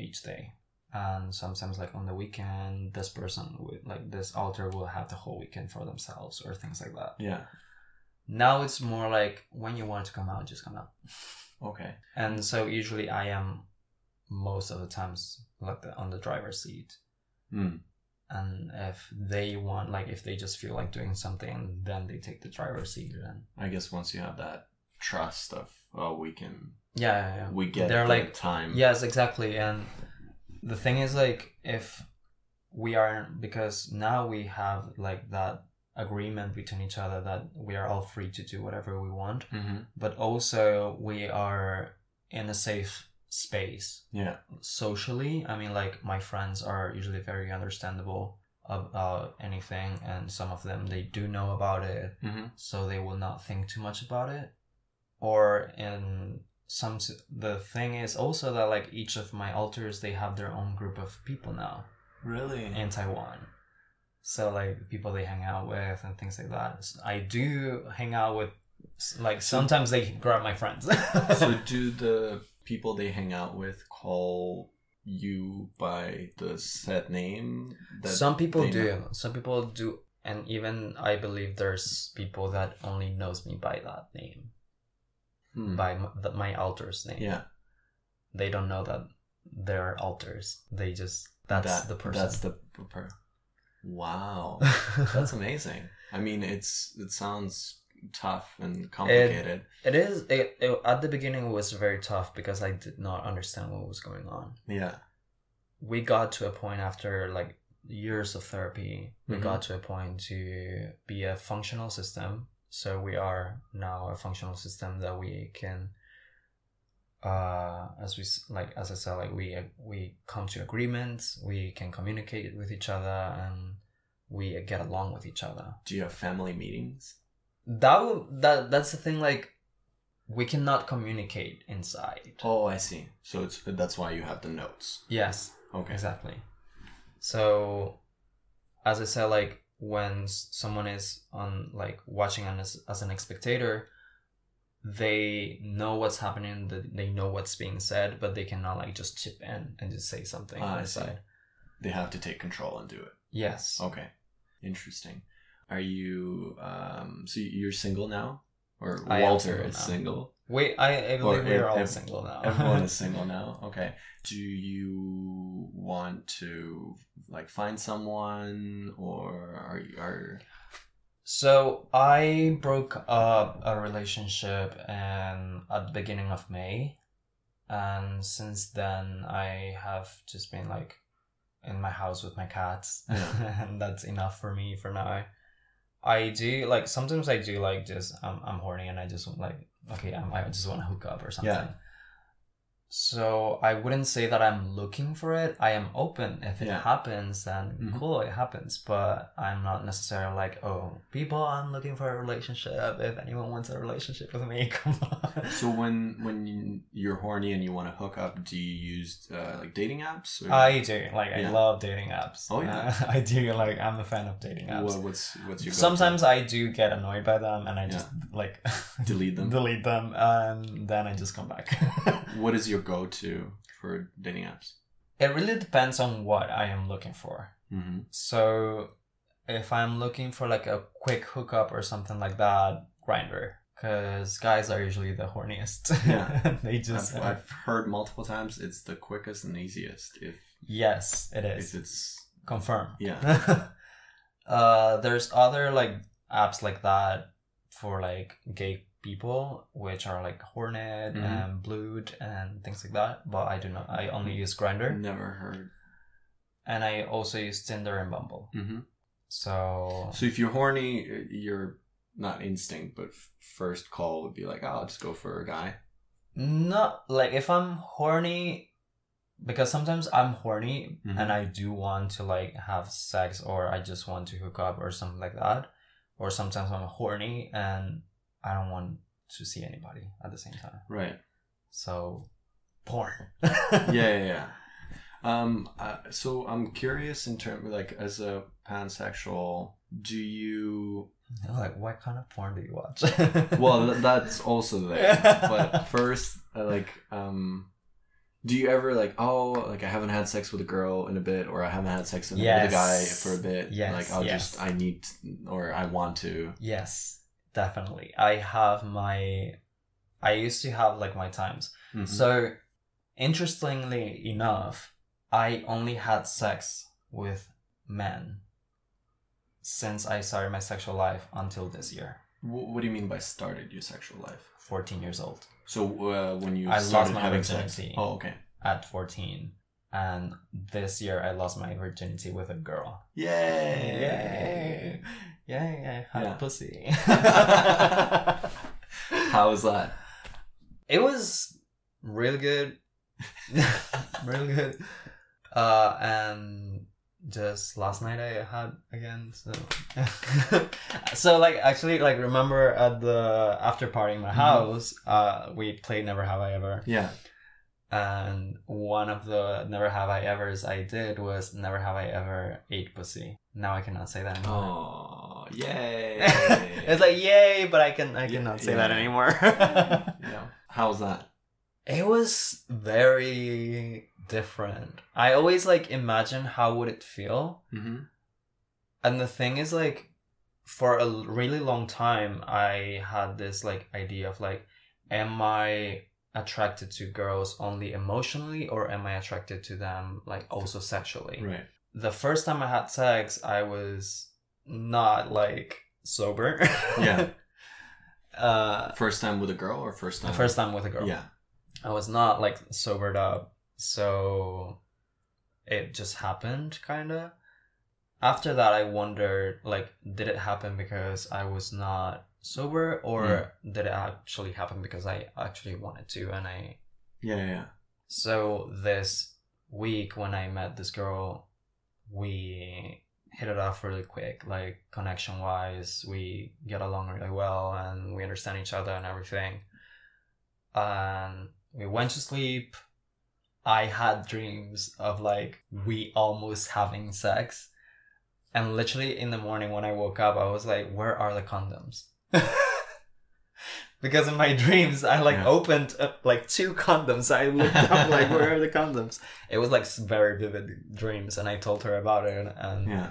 each day. And sometimes like on the weekend this person would like this alter will have the whole weekend for themselves or things like that. Yeah. Now it's more like when you want to come out, just come out. Okay. And so usually I am most of the times like the, on the driver's seat. Hmm. And if they want, like, if they just feel like doing something, then they take the driver's seat. And I guess once you have that trust of oh we can yeah, yeah, yeah. we get They're like- time. Yes, exactly. And the thing is, like, if we are, because now we have like that agreement between each other that we are all free to do whatever we want, hmm but also we are in a safe space Yeah. socially. I mean, like, my friends are usually very understandable about anything, and some of them they do know about it, hmm so they will not think too much about it. Or in some, the thing is also that like each of my alters they have their own group of people now Really? in Taiwan. So like people they hang out with and things like that. I do hang out with, like sometimes they grab my friends. so do the people they hang out with call you by the set name? Some people do. know? Some people do, and even I believe there's people that only knows me by that name, Hmm. by m- the, my alter's name. Yeah. They don't know that there are alters. They just that's That- the person. That's the per- Wow. That's amazing. I mean, it's it sounds tough and complicated. it is. It, it, at the beginning, it was very tough because I did not understand what was going on. yeah. We got to a point after like years of therapy. We Mhm. got to a point to be a functional system. So we are now a functional system that we can uh as we like as i said like we we come to agreements we can communicate with each other and we get along with each other Do you have family meetings? that that that's the thing like we cannot communicate inside Oh, I see. So it's that's why you have the notes. yes Okay. exactly so as i said like when someone is on like watching as, as an spectator they know what's happening they know what's being said but they cannot like just chip in and just say something Ah, on the side They have to take control and do it. yes Okay. Interesting. Are you um so you're single now? Or Walter is single? Wait i, I believe we're all ev- single now Everyone is single now. Okay. Do you want to like find someone or are you are So I broke up a relationship and at the beginning of May, and since then I have just been like in my house with my cats, Yeah. and that's enough for me for now. I do like sometimes I do like just I'm I'm horny and I just like okay I'm, I just want to hook up or something. Yeah. So I wouldn't say that I'm looking for it. I am open. If it Yeah. happens, then Mhm. cool, it happens. But I'm not necessarily like, oh, people, I'm looking for a relationship. If anyone wants a relationship with me, come on. so when when you, you're horny and you want to hook up, do you use uh, like dating apps? Or I do like I love dating apps. Oh, yeah. Uh, I do like I'm a fan of dating apps. What, what's what's your? Sometimes I do get annoyed by them, and I just like Delete them? delete them, and then I just come back. what is your go-to for dating apps? it really depends on what I am looking for. Mm-hmm. So if I'm looking for like a quick hookup or something like that, Grindr. Because guys are usually the horniest. Yeah. they just I've, I've heard multiple times it's the quickest and easiest if yes, it is. if it's confirmed. yeah uh, there's other like apps like that for like gay people, which are like Hornet Mhm. and Blued and things like that. But I do not. I only use Grindr, never heard. and I also use Tinder and Bumble. Mm-hmm. So So if you're horny, your not instinct, but f- first call would be like, oh, I'll just go for a guy. not like if I'm horny, because sometimes I'm horny Mhm. and I do want to like have sex or I just want to hook up or something like that. Or sometimes I'm horny and I don't want to see anybody at the same time. Right. So porn. Yeah, yeah, yeah. Um, uh, so I'm curious in terms like as a pansexual, do you? like, what kind of porn do you watch? Well, th- that's also there. But first, uh, like, um, do you ever like, oh, like I haven't had sex with a girl in a bit, or I haven't had sex with a guy for a bit. Yes, Like I'll yes. just I need to, or I want to. yes, definitely. I have my. I used to have like my times. Mhm. So, interestingly enough, I only had sex with men since I started my sexual life until this year, Wh- what do you mean by started your sexual life? 14 years old. So uh, when you I lost started my having sex. virginity. Oh, okay. At 14. And this year I lost my virginity with a girl. Yay! Yay! Yay, I had Yeah. pussy. How was that? it was really good. really good. Uh, and just last night I had again. So, so like actually like remember at the after party in my Mhm. house, uh, we played Never Have I Ever, Yeah. And one of the Never Have I Ever's I did was Never Have I Ever ate pussy. Now I cannot say that anymore. Oh, yay! it's like yay, but I can I Yeah, cannot say yeah. that anymore. yeah. How was that? It was very different. I always like imagine how would it feel. Mm-hmm. And the thing is like for a really long time I had this like idea of like am I attracted to girls only emotionally or am I attracted to them like also sexually? Right. The first time I had sex I was not like sober. Yeah. uh First time with a girl or first time? first time with a girl. Yeah. I was not like sobered up, so it just happened kind of. After that, I wondered like, did it happen because I was not sober, or did it actually happen because I actually wanted to? And I Yeah. Yeah. yeah. so this week when I met this girl, we hit it off really quick, like connection wise. We get along really well and we understand each other and everything. And we went to sleep. I had dreams of like we almost having sex. And literally in the morning when I woke up, I was like, where are the condoms? because in my dreams, I like Yeah. opened uh, like two condoms. I looked up like, where are the condoms? It was like very vivid dreams, and I told her about it. And, and Yeah.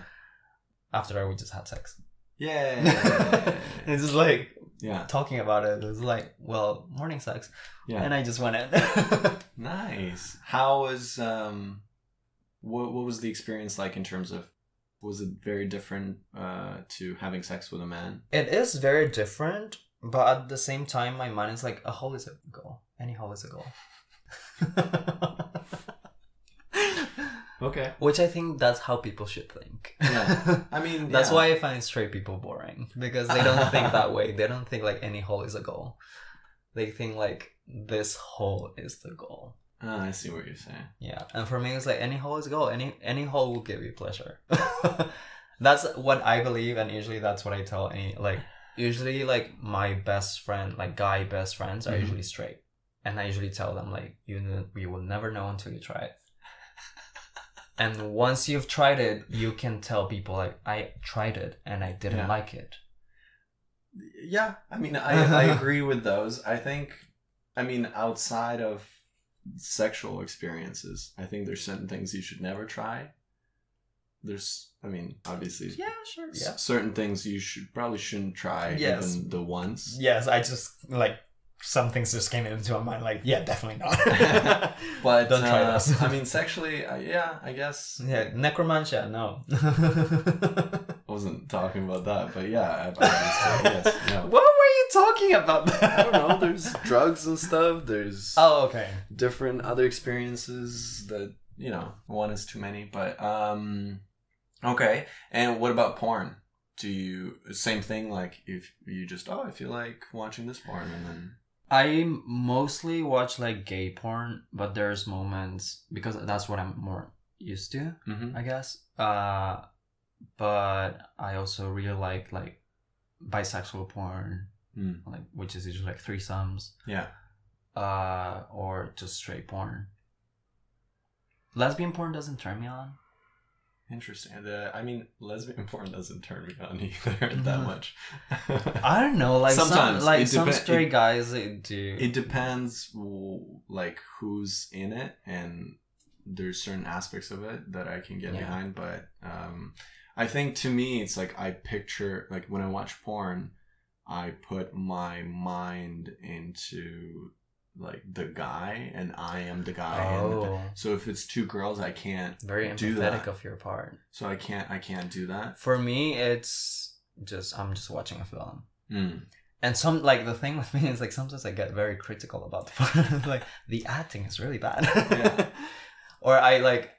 after that, we just had sex. Yay! it's just like yeah. talking about it. It was like, well, morning sex, Yeah. and I just went in. Nice. How was um what what was the experience like in terms of was it very different uh to having sex with a man? It is very different, but at the same time, my mind is like a hole is a goal. Any hole is a goal. Okay. Which I think that's how people should think. Yeah. I mean That's yeah. why I find straight people boring because they don't think that way. They don't think like any hole is a goal. They think like this hole is the goal. Ah, I see what you're saying. Yeah, and for me, it's like any hole is gold. Any any hole will give you pleasure. that's what I believe, and usually that's what I tell any like. Usually, like my best friend, like guy best friends, are Mhm. usually straight, and I usually tell them like you you will never know until you try it. and once you've tried it, you can tell people like I tried it and I didn't Yeah. like it. Yeah, I mean, I, I agree with those. I think, I mean, outside of sexual experiences, I think there's certain things you should never try. There's, I mean, obviously, Yeah, sure. s- certain things you should probably shouldn't try Yes. even the once. Yes, I just like some things just came into my mind. Like, yeah, definitely not. But Don't try uh, this. I mean, sexually, uh, yeah, I guess yeah, necromantia, no. I wasn't talking about that, but yeah, obviously, yes, no. What were you talking about? I don't know. There's drugs and stuff. There's Oh, okay. different other experiences that you know one is too many but um okay and what about porn do you same thing like if you just oh i feel like watching this porn and then I mostly watch like gay porn, but there's moments because that's what I'm more used to, mm-hmm. I guess. Uh, but I also really like like bisexual porn, Mm. like which is usually like threesomes, yeah uh, or just straight porn. lesbian porn doesn't turn me on. Interesting. The, I mean, lesbian porn doesn't turn me on either that Mhm. much. I don't know, like Sometimes, some like it some straight it- guys they do. it depends, like who's in it, and there's certain aspects of it that I can get Yeah. behind. But um, I think to me, it's like I picture like when I watch porn, I put my mind into like the guy, and I am the guy. And oh, so if it's two girls, I can't. very do empathetic that. of your part. So I can't. I can't do that. For me, it's just I'm just watching a film. Mm. And some like the thing with me is like sometimes I get very critical about the like the acting is really bad. Yeah. or I like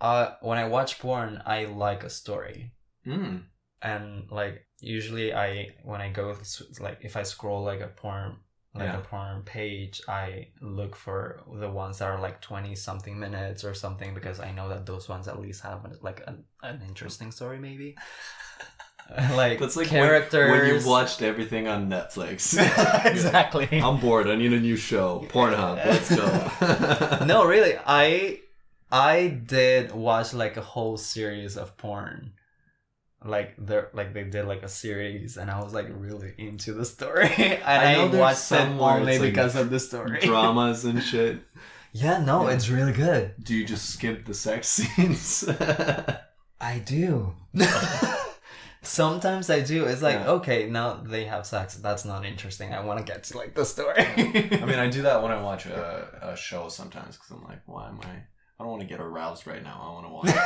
uh when I watch porn, I like a story. Mm. and like usually i when i go like if i scroll like a porn like Yeah. a porn page i look for the ones that are like 20 something minutes or something because i know that those ones at least have like an, an interesting story maybe like That's like when- characters when you've watched everything on Netflix. exactly I'm bored. I need a new show. Pornhub. Let's go. no really i i did watch like a whole series of porn like they're like they did like a series and i was like really into the story and I i, watched it only like, because of the story Dramas and shit. yeah no Yeah. it's really good Do you just skip the sex scenes? i do sometimes i do it's like Yeah. okay now they have sex that's not interesting i want to get to like the story I mean, I do that when I watch a, a show sometimes because I'm like, why am I? I don't want to get aroused right now. I want to watch.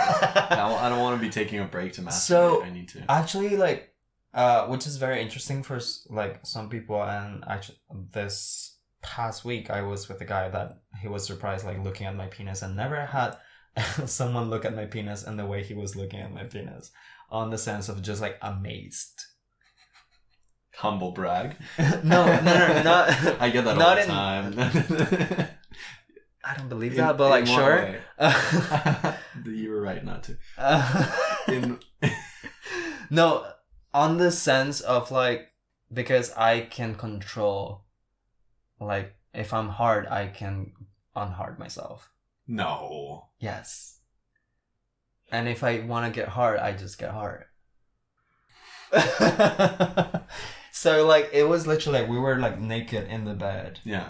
I don't, want to be taking a break to masturbate. So, I need to. actually like uh which is very interesting for like some people and actually this past week i was with a guy that he was surprised like looking at my penis and never had someone look at my penis and the way he was looking at my penis on the sense of just like amazed Humble brag. no no no, no not I get that all the in- time. I don't believe In- that but like sure you were right not to. In, no on the sense of like because i can control like if i'm hard i can unhard myself no. yes and if i want to get hard i just get hard so like it was literally like we were like naked in the bed Yeah.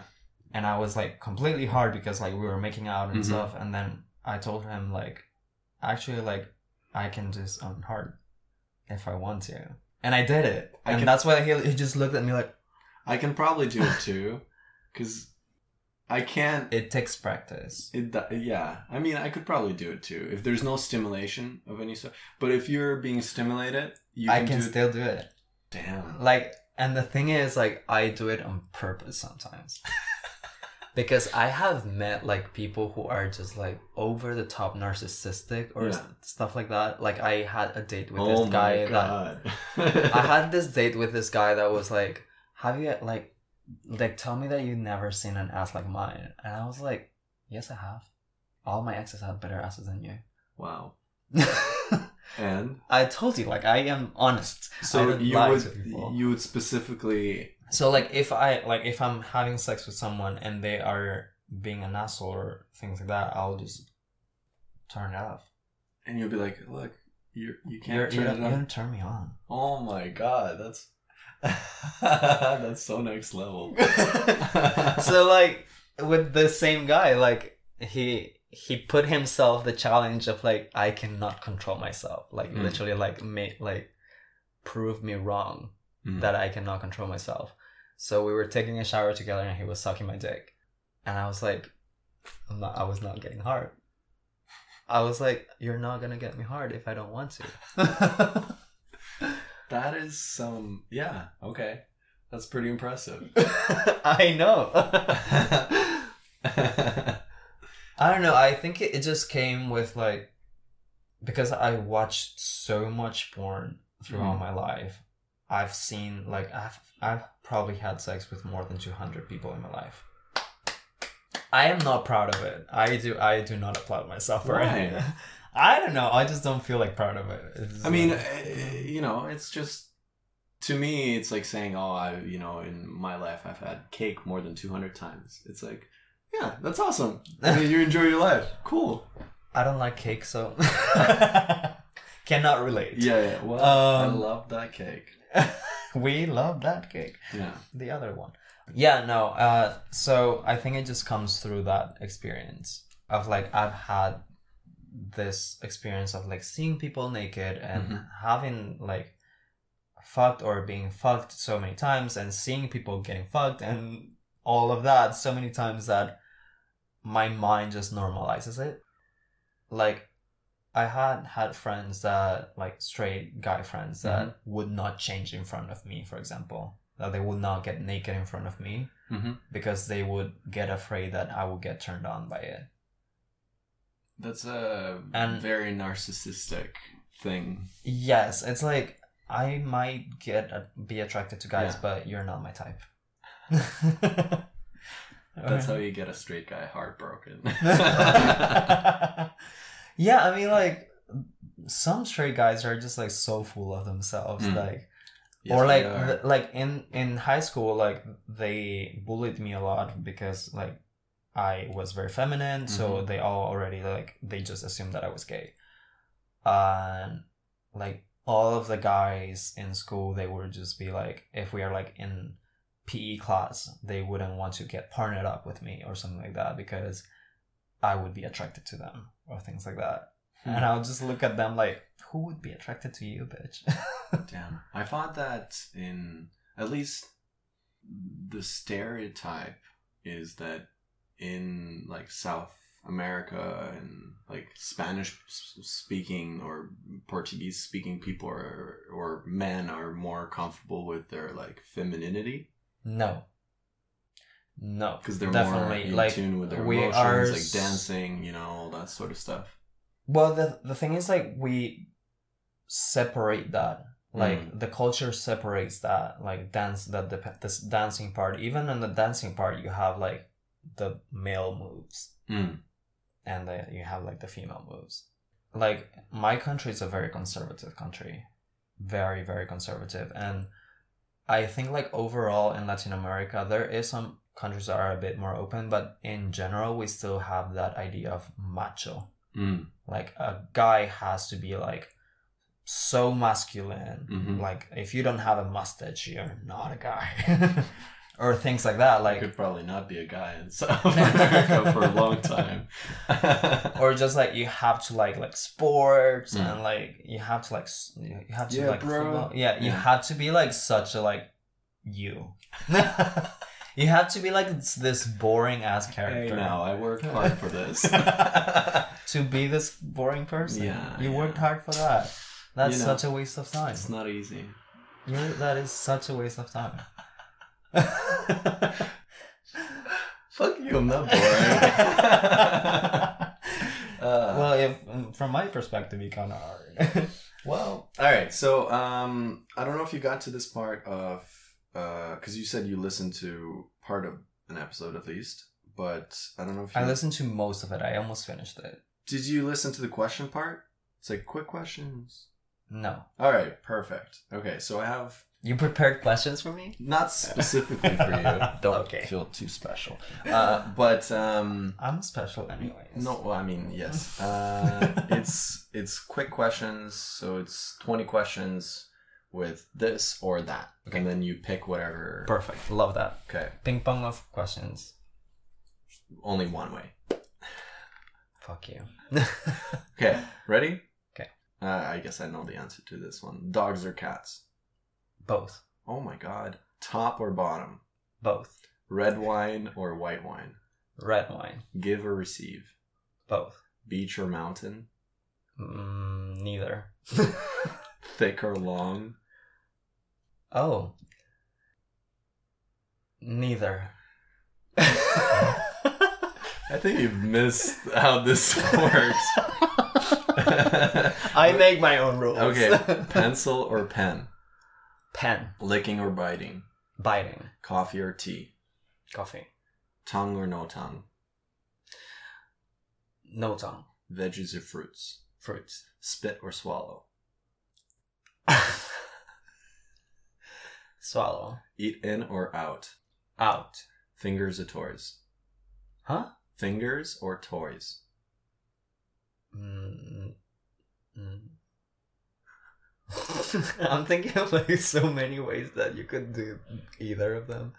And i was like completely hard because like we were making out and Mhm. stuff and then i told him like actually like i can just unhard if i want to and i did it I and can- that's why he, he just looked at me like I can probably do it too, because I can't. it takes practice It, yeah, I mean, I could probably do it too if there's no stimulation of any sort. But if you're being stimulated, you i can, can do it. still do it Damn. like and the thing is like i do it on purpose sometimes because i have met like people who are just like over the top narcissistic or Yeah. stuff like that like i had a date with oh this guy that. I had this date with this guy that was like, "Have you like, like, tell me that you've never seen an ass like mine?" And I was like, "Yes, I have. All my exes have better asses than you." wow. And I told you, like, I am honest. So you would you would specifically So, like, if I like, if I'm having sex with someone and they are being an asshole or things like that, I'll just turn it off. and you'll be like, look, you you can't You're, turn don't, it you on. don't turn me on. Oh my god, that's that's so next level. so like with the same guy like he he put himself the challenge of like i cannot control myself like Mm. literally like make like prove me wrong Mm. that i cannot control myself so we were taking a shower together and he was sucking my dick and i was like i'm not i was not getting hard i was like you're not gonna get me hard if i don't want to That is some yeah, okay. That's pretty impressive. i know I don't know. I think it, it just came with like because I watched so much porn throughout Mhm. my life. I've seen like I've I've probably had sex with more than 200 people in my life. I am not proud of it. I do I do not applaud myself for it. I don't know. I just don't feel like proud of it. I mean, like- uh, you know, it's just to me, it's like saying, "Oh, I, you know, in my life, I've had cake more than two hundred times." It's like, yeah, that's awesome. I mean, you enjoy your life, cool. I don't like cake, so cannot relate. Yeah, yeah. Well, I Um, love that cake. we love that cake. Yeah. The other one. Yeah, no. Uh, so I think it just comes through that experience of like I've had this experience of like seeing people naked and Mhm. having like fucked or being fucked so many times and seeing people getting fucked and all of that so many times that my mind just normalizes it. Like I had had friends that like straight guy friends that would not change in front of me, for example. That they would not get naked in front of me Mm-hmm. because they would get afraid that I would get turned on by it. That's a And- very narcissistic thing. Yes, it's like I might get uh, be attracted to guys, Yeah. but you're not my type. That's how you get a straight guy heartbroken. yeah, I mean, like some straight guys are just like so full of themselves, Mm. like Yes, or like like in in high school, like they bullied me a lot because like I was very feminine, so Mhm. they all already like they just assumed that I was gay, and like all of the guys in school, they would just be like, if we are like in PE class, they wouldn't want to get partnered up with me or something like that because I would be attracted to them or things like that. Hmm. And I'll just look at them like, who would be attracted to you, bitch? Damn. I thought that in at least the stereotype is that in like South America and like Spanish speaking or Portuguese speaking people or or men are more comfortable with their like femininity no. No. because they're Definitely, more in like, tune with their we emotions, are like dancing, you know, all that sort of stuff. Well, the the thing is, like, we separate that. Like Mm. the culture separates that, like dance that the this dancing part. Even in the dancing part, you have like the male moves, Mm. and the, you have like the female moves. Like my country is a very conservative country, very very conservative, and I think like overall in Latin America there is some countries are a bit more open, but in general we still have that idea of macho. Mm. Like a guy has to be like so masculine. Mhm. Like if you don't have a mustache, you're not a guy. or things like that. Like could probably not be a guy in South America for a long time. or just like you have to like like sports Mm. and like you have to like you have to Yeah, like bro. follow- yeah you Yeah. have to be like such a like you you have to be like this- this boring ass hey, character now I worked hard for this. to be this boring person Yeah, you yeah. worked hard for that that's You know, such a waste of time it's not easy. You're, that is such a waste of time Fuck you, I'm not boring. uh, well if from my perspective you kind of are well, all right. So, um, I don't know if you got to this part of, because you said you listened to part of an episode at least, but I don't know if you I listened to most of it I almost finished it Did you listen to the question part? It's like quick questions. no All right, perfect. Okay, so I have You prepared questions for me? not specifically for you. Don't Okay. feel too special. Uh, but um, I'm special anyways. no, well, I mean yes. Uh, it's it's quick questions, so it's twenty questions with this or that, Okay. and then you pick whatever. Perfect. Love that. Okay, Ping pong of questions. only one way. Fuck you. Okay, ready? Okay. Uh, I guess I know the answer to this one. Dogs or cats? Both. Oh my god. Top or bottom? Both. Red wine or white wine? Red wine. Give or receive? Both. Beach or mountain? Mm, neither. Thick or long? Oh. Neither. I think you've missed how this works. I make my own rules. okay, pencil or pen? Pen. Licking or biting? Biting. Coffee or tea? Coffee. Tongue or no tongue? No tongue. Veggies or fruits? Fruits. Spit or swallow? Swallow. Eat in or out? Out. Fingers or toys? Huh? Fingers or toys? Mm, mm. I'm thinking of like so many ways that you could do either of them.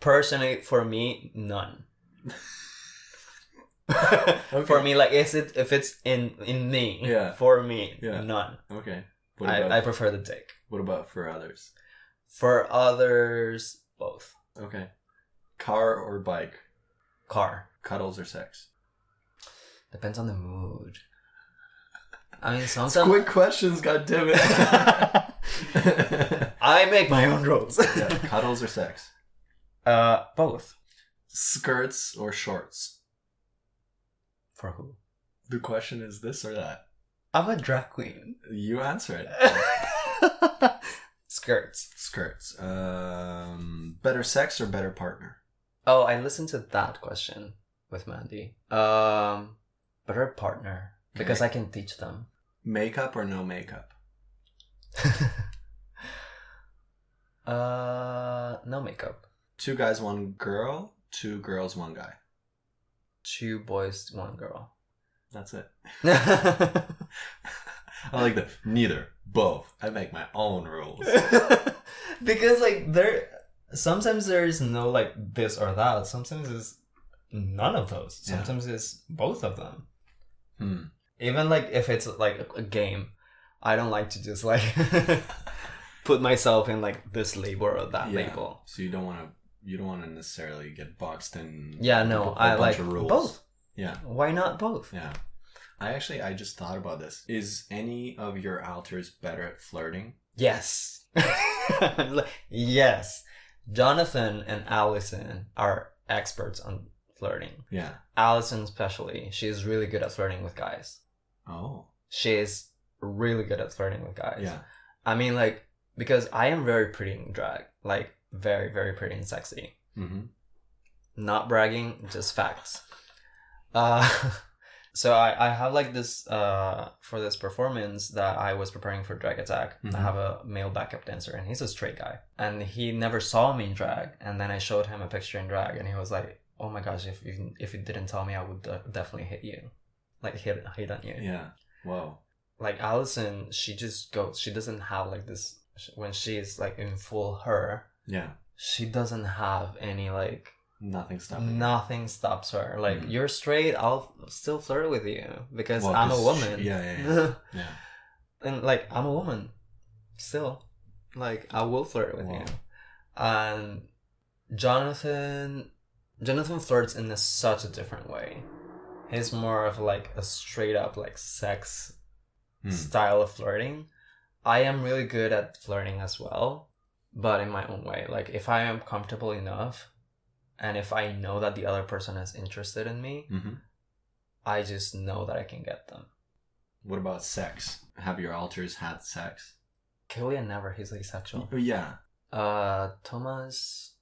Personally, for me, none. For me, like is it if it's in in me? Yeah. For me, Yeah. none. Okay. I, I prefer the dick. what about for others? For others, both. Okay. Car or bike? Car Cuddles or sex? depends on the mood. I mean, sometimes quick questions, goddammit. I make my own rules. yeah, cuddles or sex? Uh, both. Skirts or shorts? For who? The question is this or that. I'm a drag queen. You answer it. Skirts. Skirts. Um, better sex or better partner? Oh, I listened to that question with Mandy. Um, better partner because Okay. I can teach them. Makeup or no makeup? uh, no makeup. Two guys, one girl. Two girls, one guy. Two boys, one girl. That's it. I like the neither, both. I make my own rules. Because like there, sometimes there is no like this or that. Sometimes it's none of those. Yeah. Sometimes it's both of them. Hmm. even like if it's like a, game i don't like to just like put myself in like this label or that Yeah. label So you don't want to. You don't want to necessarily get boxed in. yeah no a- a i bunch like of rules. both Yeah. why not both Yeah. I actually I just thought about this. Is any of your alters better at flirting? yes yes jonathan and allison are experts on flirting Yeah. allison especially she's really good at flirting with guys Oh. she's really good at flirting with guys Yeah. i mean like because i am very pretty in drag like very very pretty and sexy Mm-hmm. not bragging, just facts. Uh, so I, I have like this uh for this performance that I was preparing for Drag Attack. Mhm. I have a male backup dancer and he's a straight guy, and he never saw me in drag. And then I showed him a picture in drag, and he was like, "Oh my gosh, if you if you didn't tell me, I would de- definitely hit you, like hit hit on you." Yeah. Whoa. Like Allison, she just goes. She doesn't have like this when she's like in full her. Yeah. She doesn't have any like Nothing stopping. Nothing stops her. Like Mhm. you're straight, I'll still flirt with you because Well, I'm a woman. she- yeah, yeah, yeah. Yeah. and like I'm a woman, still. Like I will flirt with Wow. you. And Jonathan, Jonathan flirts in a, such a different way. He's more of like a straight up like sex Hmm. style of flirting. I am really good at flirting as well, but in my own way. Like if I am comfortable enough and if I know that the other person is interested in me, Mm-hmm. I just know that I can get them. What about sex? Have your alters had sex? Killian never, he's asexual. Oh, yeah. Uh Thomas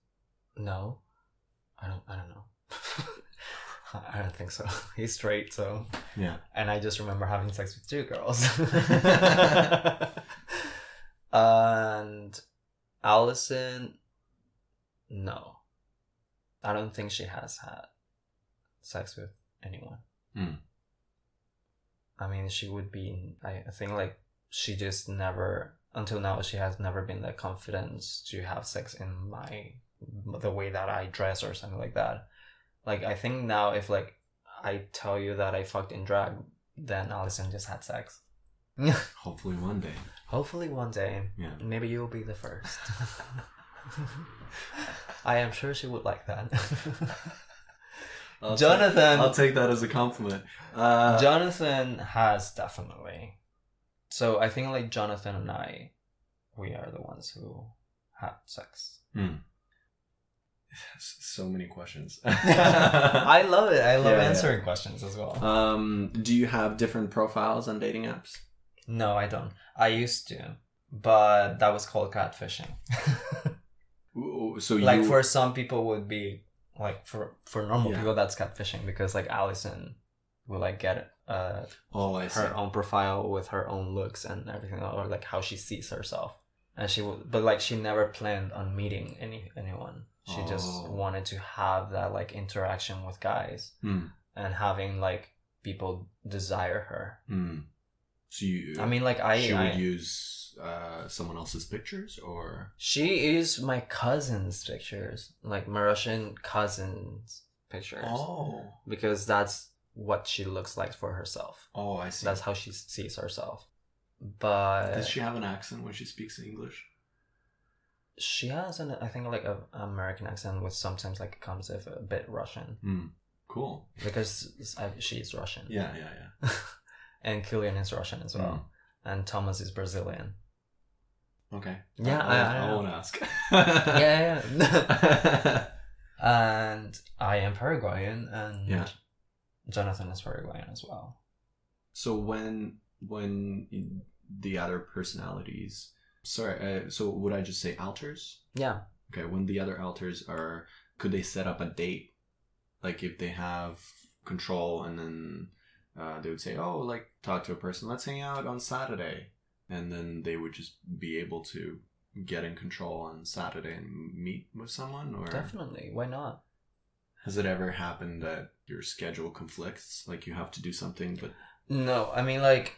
no. I don't I don't know. I don't think so. He's straight, so Yeah. and I just remember having sex with two girls. and Allison, no, I don't think she has had sex with anyone. Hmm. I mean, she would be. I I think like she just never until now she has never been the confidence to have sex in my the way that I dress or something like that. Like I think now if like I tell you that I fucked in drag, then Allison just had sex. Hopefully one day. Hopefully one day, Yeah. maybe you'll be the first. I am sure she would like that. I'll Jonathan, Take, I'll take that as a compliment. Uh, Jonathan has definitely. So I think like Jonathan and I, we are the ones who had sex. hmm. So many questions. I love it. I love Yeah, yeah. answering questions as well. um, do you have different profiles on dating apps? no, I don't. I used to, but that was called catfishing. So like you, for some people would be like for for normal Yeah. people that's catfishing because like Allison will like get uh oh, I see. her own profile with her own looks and everything or like how she sees herself and she would but like she never planned on meeting any anyone she just Oh. wanted to have that like interaction with guys Hmm. and having like people desire her. Hmm. So you, I mean, like I, she I would use uh, someone else's pictures, or she is my cousin's pictures, like my Russian cousin's pictures, oh, because that's what she looks like for herself. oh, I see. That's how she sees herself. But Does she have an accent when she speaks English? she has an, I think, like a American accent with sometimes like comes with a bit Russian Hmm. Cool. because I- she's Russian. Yeah, yeah, yeah. and Killian is Russian as well, Mm. and Thomas is Brazilian. Okay. Yeah, I, I- I- I, won't ask. yeah, yeah. and I am Paraguayan, and Yeah. Jonathan is Paraguayan as well. So when when the other personalities, sorry, uh, so would I just say alters? Yeah, Okay, when the other alters are, could they set up a date? Like if they have control, and then uh, they would say, "Oh, like talk to a person. Let's hang out on Saturday," and then they would just be able to get in control on Saturday and meet with someone. Or definitely. Why not? has it ever happened that your schedule conflicts? Like you have to do something, but No, I mean like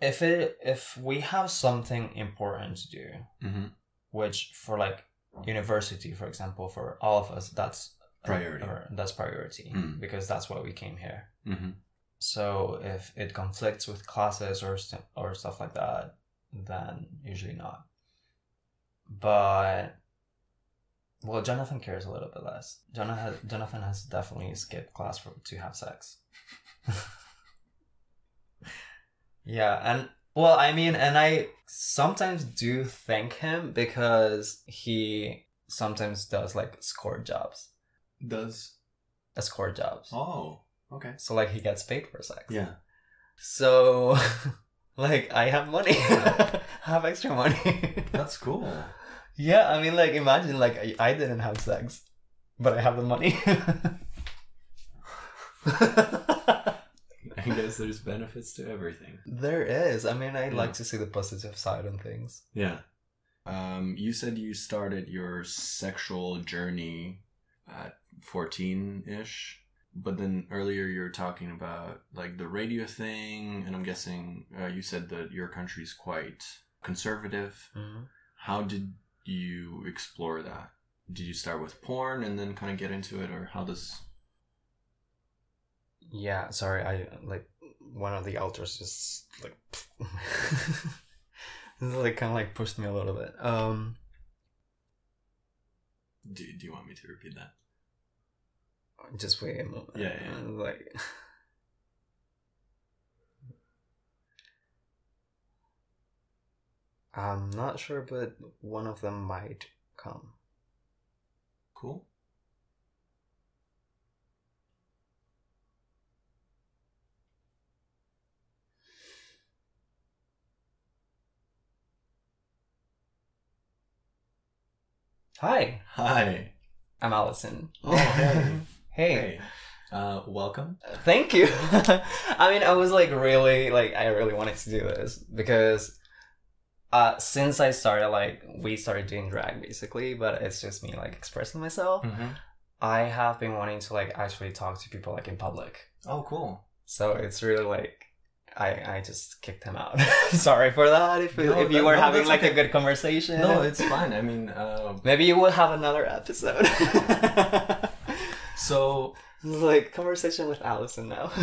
if it if we have something important to do, Mhm. which for like university, for example, for all of us, that's Priority. or that's priority Mm. because that's why we came here. mm-hmm. So if it conflicts with classes or st- or stuff like that, then usually not. But well, Jonathan cares a little bit less. Jonathan Jonathan has definitely skipped class for to have sex. yeah, and well, I mean, and I sometimes do thank him because he sometimes does like score jobs, does escort jobs. oh okay So like he gets paid for sex. yeah So, like, I have money. I have extra money. that's cool. yeah, I mean, like, imagine, like, I, I didn't have sex, but I have the money. I guess there's benefits to everything. there is. I mean, I Yeah. like to see the positive side on things. Yeah. Um, you said you started your sexual journey at 14 ish, but then earlier you were talking about like the radio thing, and I'm guessing uh, you said that your country's quite conservative. How did you explore that? Did you start with porn and then kind of get into it, or how does. Yeah, sorry, I, like, one of the alters just, like, like, kind of, like, pushed me a little bit. Um, Do, do you want me to repeat that? Just wait a moment. Yeah, yeah. Like, I'm not sure, but one of them might come. Cool. Hi, Hi. I'm Allison. Oh, hey. hey. Hey. Uh, welcome. Thank you. I mean, I was like really like I really wanted to do this because uh since I started like we started doing drag basically, but it's just me like expressing myself. Mm-hmm. I have been wanting to like actually talk to people like in public. Oh, cool. So it's really like I I just kicked him out. Sorry for that. If No, if you were no, having like a good conversation. No, it's fine. I mean, uh, maybe you will have another episode. So like conversation with Allison now.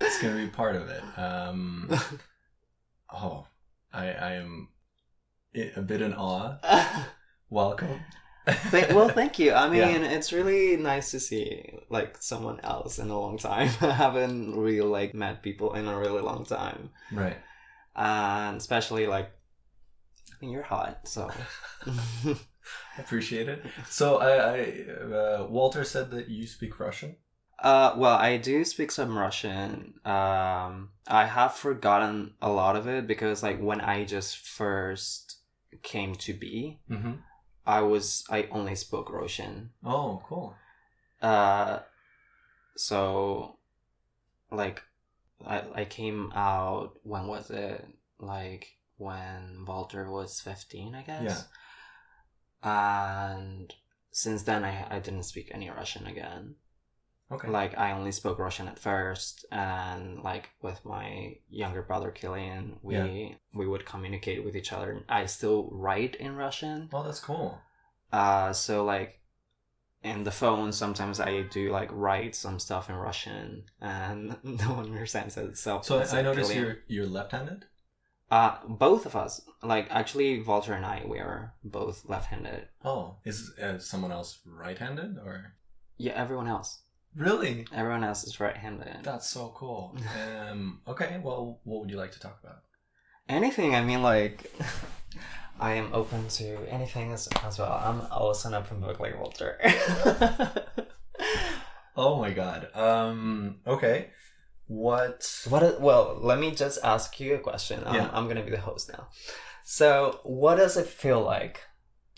it's gonna be part of it. Um, oh, I I am a bit in awe. Welcome. Thank, well, thank you. I mean, Yeah. it's really nice to see like someone else in a long time. I haven't really like met people in a really long time, right. and especially like, I mean, you're hot, so. Appreciate it. So I, I uh, Walter said that you speak Russian. Uh, well, I do speak some Russian. Um, I have forgotten a lot of it because, like, when I just first came to be, Mm-hmm. I was I only spoke Russian. Oh, cool. Uh, so, like, I I came out when was it? Like when Walter was fifteen, I guess. And since then, I I didn't speak any Russian again. Okay. Like I only spoke Russian at first, and like with my younger brother Killian, we Yeah. we would communicate with each other. I still write in Russian, well, that's cool. uh, so like in the phone, sometimes I do like write some stuff in Russian, and no one understands it. So So I, I noticed Killian- you're you're left-handed. Uh, both of us, like actually Walter and I, we are both left-handed. Oh, is uh, someone else right-handed or? Yeah, everyone else, Really? everyone else is right-handed. That's so cool. Um. Okay. Well, what would you like to talk about? anything i mean like i am open to anything as, as well i'm also an open book like walter Oh my god. Um. Okay. What? what well let me just ask you a question I'm, Yeah. I'm gonna be the host now so what does it feel like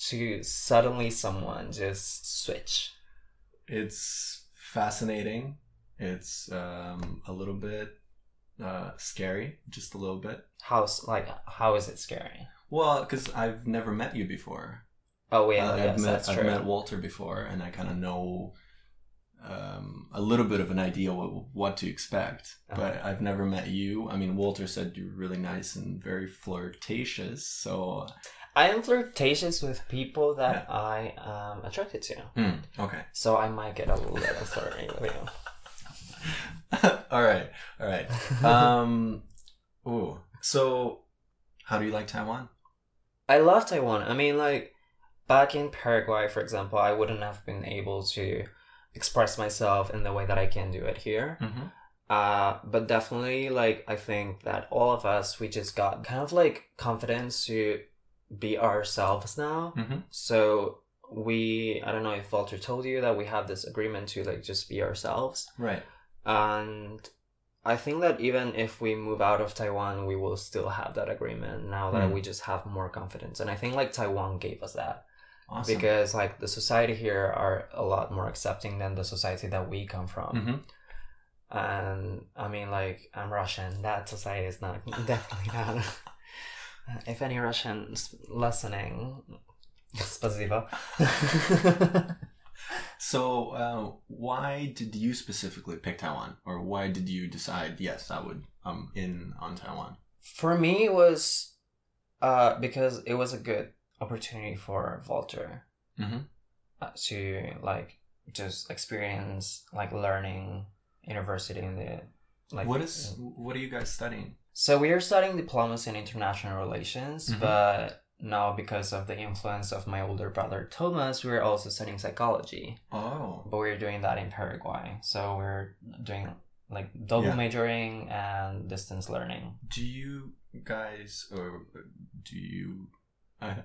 to suddenly someone just switch It's fascinating. It's um a little bit uh scary, just a little bit. how's like how is it scary Well, because I've never met you before. oh yeah Uh, yes I've met I've met Walter before, and I kind of know um, a little bit of an idea what, what to expect. Uh-huh. But I've never met you. I mean, Walter said you're really nice and very flirtatious. So i am flirtatious with people that i am attracted to Hmm, okay, so i might get a little flirty with you all right, all right. Um, ooh. So, how do you like Taiwan? I love Taiwan. I mean, like back in Paraguay, for example, I wouldn't have been able to express myself in the way that I can do it here. Mm-hmm. Uh, but definitely, like I think that all of us, we just got kind of like confidence to be ourselves now. Mm-hmm. So we, I don't know if Walter told you that we have this agreement to like just be ourselves, Right. and. I think that even if we move out of Taiwan, we will still have that agreement now that Mm. we just have more confidence. And I think like Taiwan gave us that Awesome. because like the society here are a lot more accepting than the society that we come from. mm-hmm. And I mean, like I'm Russian. That society is not definitely not. if any Russians listening, spasibo. So, uh, why did you specifically pick Taiwan, or why did you decide? Yes, I would. I'm in on Taiwan. For me, it was uh, because it was a good opportunity for Walter Mm-hmm. uh, to like just experience like learning university in the like what is? What are you guys studying? So we are studying diplomacy and international relations, Mhm. but now because of the influence of my older brother Thomas, we're also studying psychology. Oh, But we're doing that in Paraguay. So we're doing like double Yeah. majoring and distance learning. do you guys, or do you? I,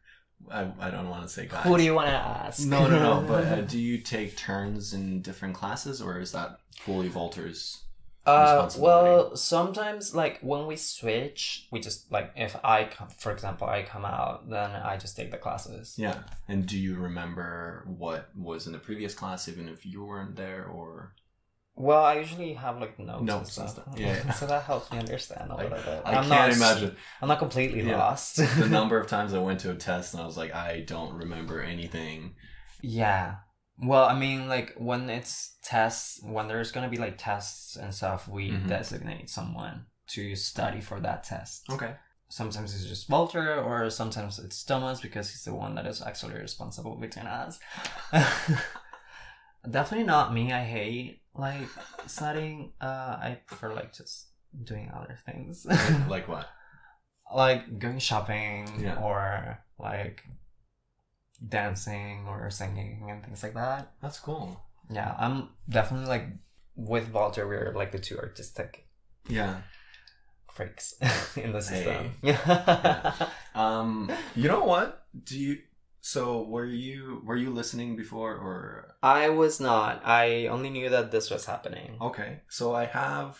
I, I don't want to say guys. Who do you want to ask? No, no, no. But uh, do you take turns in different classes, or is that fully Walter's? Uh, well, sometimes like when we switch, we just like if I come, for example, I come out, then I just take the classes. Yeah. And do you remember what was in the previous class, even if you weren't there, or? Well, I usually have like notes, Notes and and stuff. stuff. Yeah, yeah. so that helps me understand a I- little bit. I I'm can't not, imagine I'm not completely Yeah. lost. the number of times I went to a test and I was like, I don't remember anything. yeah. Well, I mean, like when it's tests, when there's gonna be like tests and stuff, we Mhm. designate someone to study for that test. Okay. Sometimes it's just Walter, or sometimes it's Thomas because he's the one that is actually responsible between us. Definitely not me. I hate like studying. Uh, I prefer like just doing other things. Like, like what? like going shopping Yeah. or like dancing or singing and things like that. That's cool. Yeah, I'm definitely like with Walter. We're like the two artistic Yeah. freaks in the system. Hey. Um. You know what? Do you? So were you were you listening before or? I was not. I only knew that this was happening. Okay. So I have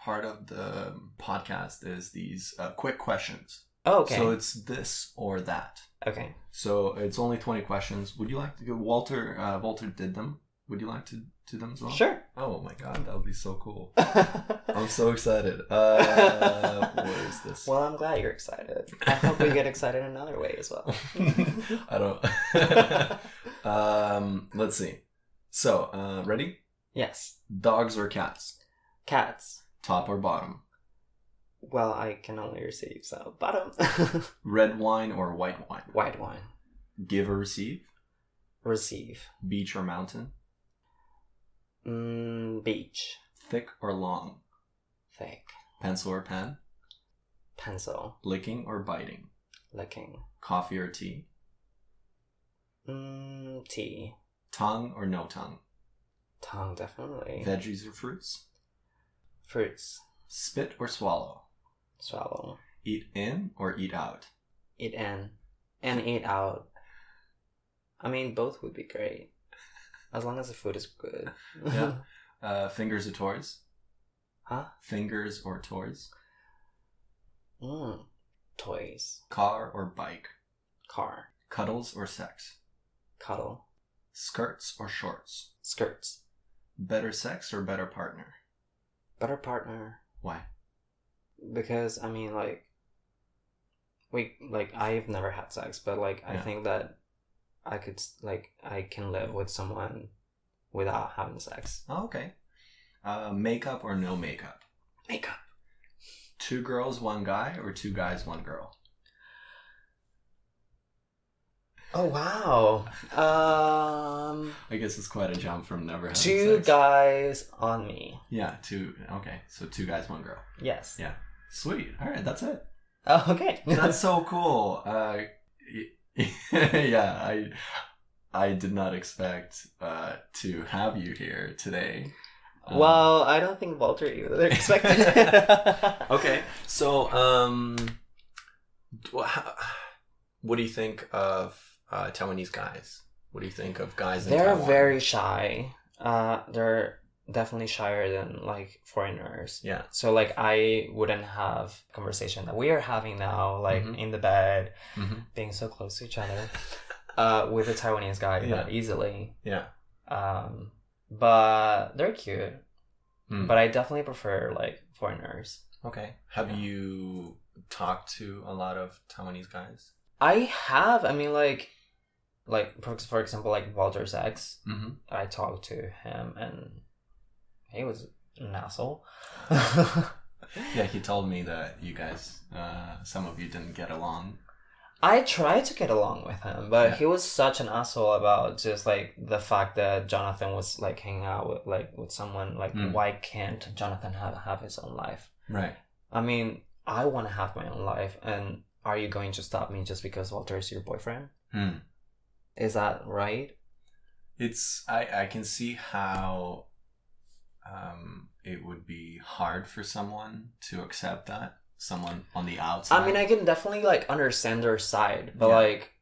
part of the podcast is these uh, quick questions. Oh, okay. So it's this or that. okay. So it's only twenty questions. Would you like to go? Walter uh, Walter did them. Would you like to do them as well? Sure. Oh my god, that would be so cool. I'm so excited. Uh, what is this? well, I'm glad you're excited. I hope we get excited another way as well. I don't. um, let's see. So, uh, ready? Yes. Dogs or cats? Cats. Top or bottom? Well, I can only receive, so bottom. Red wine or white wine? White wine. Give or receive? Receive. Beach or mountain? Mm, beach. Thick or long? Thick. Pencil or pen? Pencil. Licking or biting? Licking. Coffee or tea? Mm, tea. Tongue or no tongue? Tongue, definitely. Veggies or fruits? Fruits. Spit or swallow? Swallow. Eat in or eat out? Eat in. And eat out. I mean, both would be great. As long as the food is good. Yeah. Uh, fingers or toys? huh? Fingers or toys? Mm. Toys. Car or bike? Car. Cuddles or sex? Cuddle. Skirts or shorts? Skirts. Better sex or better partner? Better partner. Why? because I mean like we like I've never had sex, but like I Yeah. think that I could like I can live with someone without having sex. Oh, okay. Uh, makeup or no makeup? Makeup. Two girls, one guy, or two guys, one girl? Oh wow. Um I guess it's quite a jump from never having two sex. guys on me. Yeah, two. Okay, so two guys, one girl. Yes. Yeah. Sweet. All right, that's it. Oh, okay. That's so cool. Uh, yeah, I I did not expect uh, to have you here today. Um, well, I don't think Walter either expected. okay. So, um, what do you think of uh, Taiwanese guys? What do you think of guys in They're Taiwan? very shy. Uh, they're definitely shyer than like foreigners. yeah. So like I wouldn't have conversation that we are having now, like Mhm. in the bed, hmm being so close to each other, uh, with a Taiwanese guy Yeah. that easily. Yeah. Um, but they're cute. Mm. But I definitely prefer like foreigners. Okay. Have Yeah. you talked to a lot of Taiwanese guys? I have. I mean, like, like for for example, like Walter's ex. Mm-hmm. I talked to him and he was an asshole. Yeah, he told me that you guys, uh, some of you didn't get along. I tried to get along with him, but Yeah. he was such an asshole about just like the fact that Jonathan was like hanging out with like with someone. Like, Mm. why can't Jonathan have have his own life? Right. I mean, I want to have my own life, and are you going to stop me just because Walter is your boyfriend? Hmm. Is that right? It's I I can see how um it would be hard for someone to accept that someone on the outside. I mean, I can definitely like understand their side, but Yeah. like,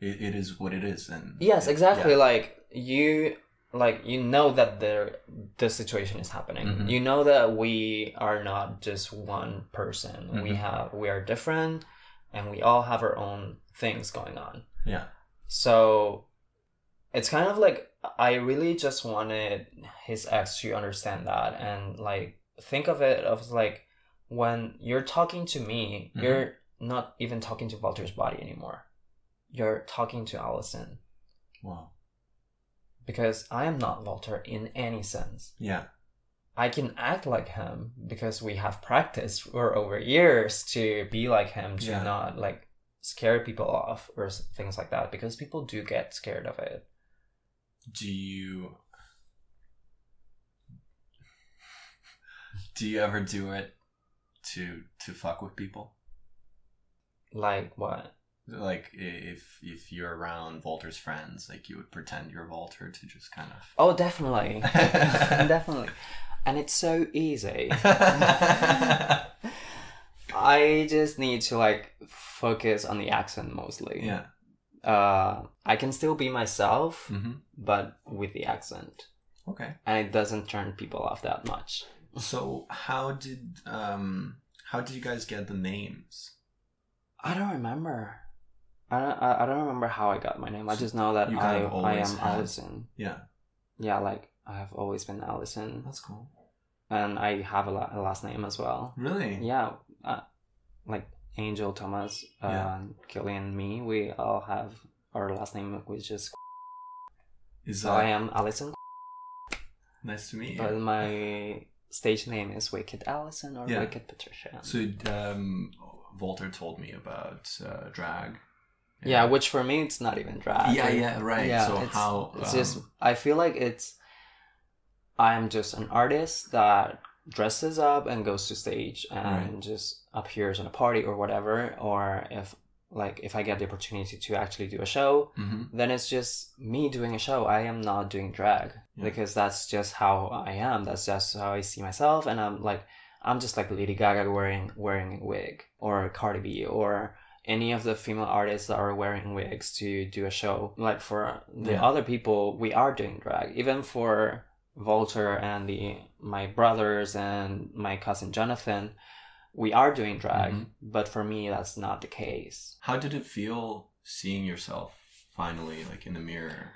it, it is what it is, and yes, it- exactly. yeah. Like you, like you know that there the situation is happening. Mhm. You know that we are not just one person. We Mhm. have we are different, and we all have our own things going on. Yeah. So it's kind of like I really just wanted his ex to understand that and like think of it as like when you're talking to me, Mhm. you're not even talking to Walter's body anymore. You're talking to Allison Wow. because I am not Walter in any sense. Yeah. I can act like him because we have practiced for over years to be like him to Yeah. not like scare people off or things like that because people do get scared of it. Do you do you ever do it to to fuck with people? Like what? Like if if you're around Walter's friends, like you would pretend you're Volter to just kind of. Oh, definitely. definitely. And it's so easy. I just need to like focus on the accent mostly. yeah. Uh, I can still be myself, hmm but with the accent. Okay. And it doesn't turn people off that much. So how did um how did you guys get the names? I don't remember. I don't, I, I don't remember how I got my name. I just know that You I, I am had- Allison. Yeah, Yeah, like I have always been Allison. that's cool. And I have a, la- a last name as well. Really? Yeah, uh, like Angel, Thomas, uh, Yeah. Killian, me, we all have our last name, which is Is so that I am Allison. Nice to meet you. but my stage name is Wicked Allison or Yeah. Wicked Patricia. So, um, Walter told me about uh, drag. yeah, which for me it's not even drag. yeah, yeah, right. Yeah, so it's, how? it's um, just I feel like it's I'm just an artist that dresses up and goes to stage and Right. just appears in a party or whatever or if like if I get the opportunity to actually do a show mhm. then it's just me doing a show I am not doing drag Yeah. because that's just how I am that's just how I see myself and I'm like I'm just like Lady Gaga wearing wearing a wig or Cardi B or any of the female artists that are wearing wigs to do a show. Like for the Yeah. other people, we are doing drag. Even for Walter and the my brothers and my cousin Jonathan, we are doing drag. Mhm. But for me, that's not the case. How did it feel seeing yourself finally, like in the mirror?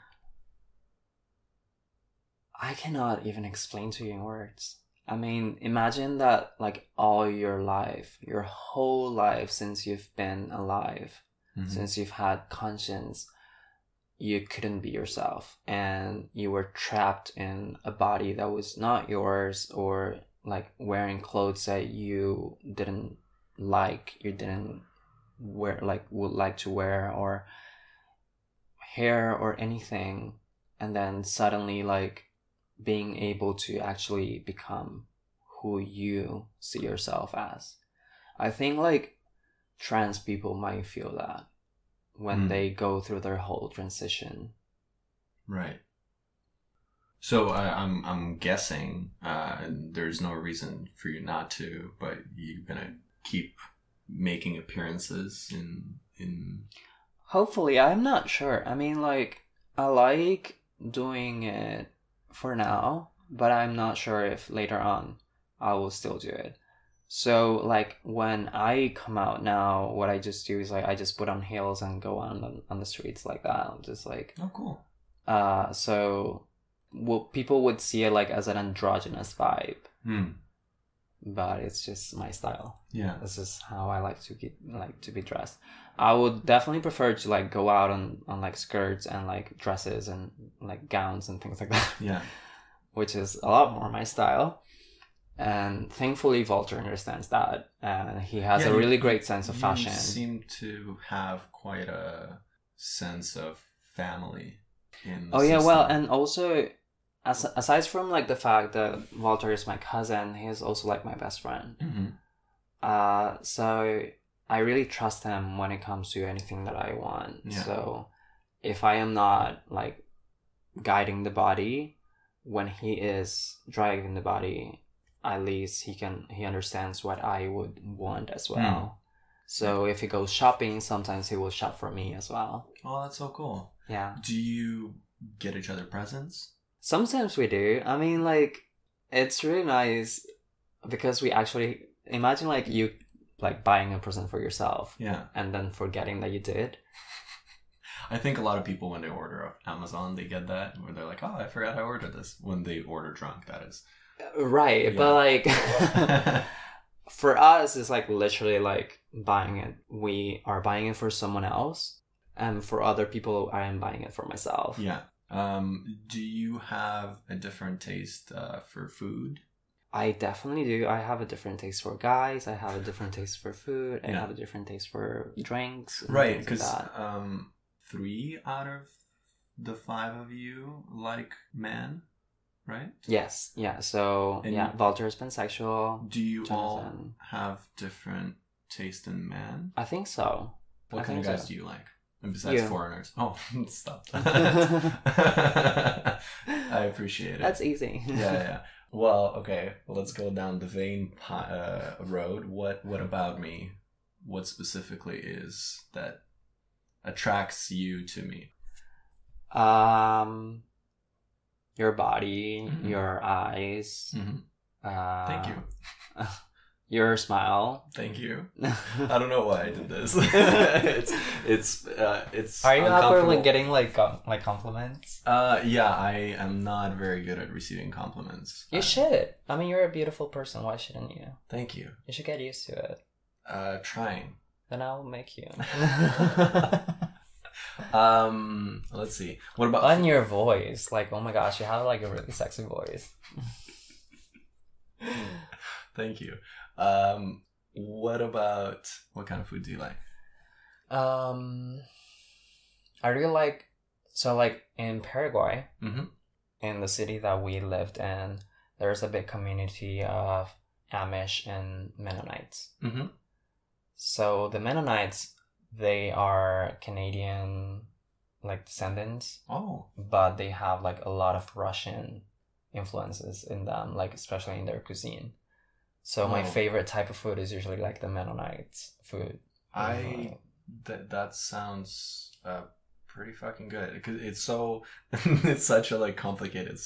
I cannot even explain to you in words. I mean, imagine that like all your life, your whole life since you've been alive, Mhm. since you've had conscience, you couldn't be yourself and you were trapped in a body that was not yours or like wearing clothes that you didn't like, you didn't wear like would like to wear or hair or anything and then suddenly like being able to actually become who you see yourself as. I think like trans people might feel that when Mm. they go through their whole transition. Right. So uh, I'm I'm guessing uh, there's no reason for you not to, but you're gonna keep making appearances in in. Hopefully, I'm not sure. I mean, like, I like doing it for now, but I'm not sure if later on I will still do it. So, like, when I come out now, what I just do is like I just put on heels and go on the, on the streets like that. I'm just like, Oh, cool. uh, so well, people would see it like as an androgynous vibe, Hmm. but it's just my style. Yeah. This is how I like to get like to be dressed. I would definitely prefer to like go out on on like skirts and like dresses and like gowns and things like that, Yeah. which is a lot more my style. And thankfully, Walter understands that, and he has Yeah, a you- really great sense of you fashion. seem to have quite a sense of family. In the Oh yeah, well, and also, as, aside from like the fact that Walter is my cousin, he is also like my best friend. Mhm. Uh, so I really trust him when it comes to anything that I want. Yeah. So if I am not like guiding the body when he is driving the body, at least he can he understands what I would want as hmm. well. So if he goes shopping, sometimes he will shop for me as well. Oh, that's so cool. Yeah. Do you get each other presents? Sometimes we do. I mean, like, it's really nice because we actually imagine like you like buying a present for yourself Yeah. and then forgetting that you did. I think a lot of people when they order off Amazon, they get that where they're like, "Oh, I forgot I ordered this." When they order drunk, that is. Right, but like for us, it's like literally like buying it. We are buying it for someone else, and for other people, I am buying it for myself. yeah. Um, do you have a different taste uh, for food? I definitely do. I have a different taste for guys. I have a different taste for food. I Yeah. have a different taste for drinks. Right, things like because um, three out of the five of you like men, right? Yes, yeah. So And yeah, you- has been sexual. Do you all have different taste in men? I think so. What I kind of guys so. do you like? And besides You. foreigners. Oh, stop. that. I appreciate it. That's easy. yeah, yeah. Well, okay. Let's go down the vein uh, road. What What about me? What specifically is that attracts you to me? Um, your body, Mhm. your eyes. Mhm. Uh, Thank you. Your smile. Thank you. I don't know why I did this. it's it's uh, it's. Are you awkward uncomfortable. when getting like com- like compliments? Uh, yeah, I am not very good at receiving compliments. You Uh, should. I mean, you're a beautiful person. Why shouldn't you? Thank you. You should get used to it. Uh, trying. Then I'll make you. Um, let's see. What about On your voice, like oh my gosh, you have like a really sexy voice. Thank you. Um, what about what kind of food do you like? Um, I really like so like in Paraguay, Mm-hmm. in the city that we lived in, there's a big community of Amish and Mennonites. Mm-hmm. So the Mennonites, they are Canadian like descendants, Oh, but they have like a lot of Russian influences in them, like especially in their cuisine. So my Oh. favorite type of food is usually like the Mennonites food. I that that sounds uh pretty fucking good because it's so it's such a like complicated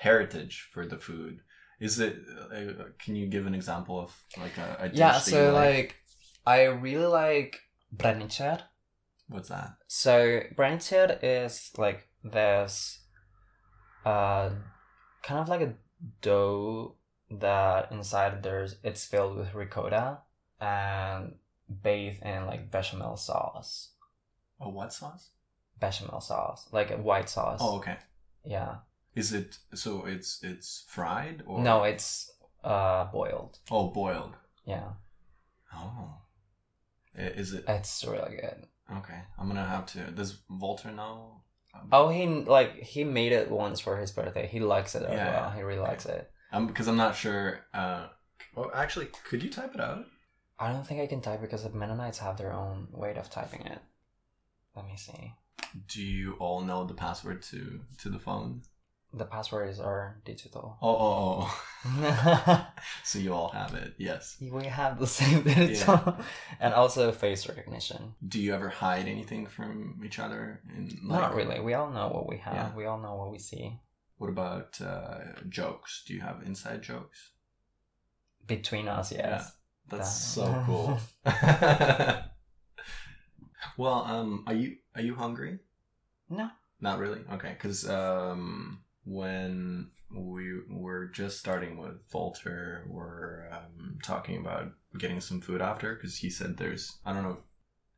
heritage for the food. Is it? Uh, can you give an example of like a, a yeah, so you like I really like branicher. What's that? So branicher is like this uh kind of like a dough that inside there's it's filled with ricotta and bathed in like bechamel sauce. A what sauce? Bechamel sauce. Like a white sauce. Oh, okay. Yeah. Is it so? It's it's fried or No, it's uh boiled. Oh, boiled. Yeah. Oh, is it It's really good. okay? I'm gonna have to. Does Walter know? Um, Oh, he like he made it once for his birthday. He likes it as Yeah, well. He really Okay. likes it. I'm because I'm not sure. Uh, well, actually, could you type it out? I don't think I can type because the Mennonites have their own way of typing it. Let me see. Do you all know the password to to the phone? The passwords are digital. Oh, oh, oh. so you all have it. Yes. we have the same digital, and also face recognition. Do you ever hide anything from each other? In Not really. We all know what we have. Yeah. We all know what we see What about uh, jokes? Do you have inside jokes? between us. Yes. That's That- so cool. well, um, are you are you hungry? No. Not really. Okay, because um, when we were just starting with Walter, we're um, talking about getting some food after because he said there's I don't know.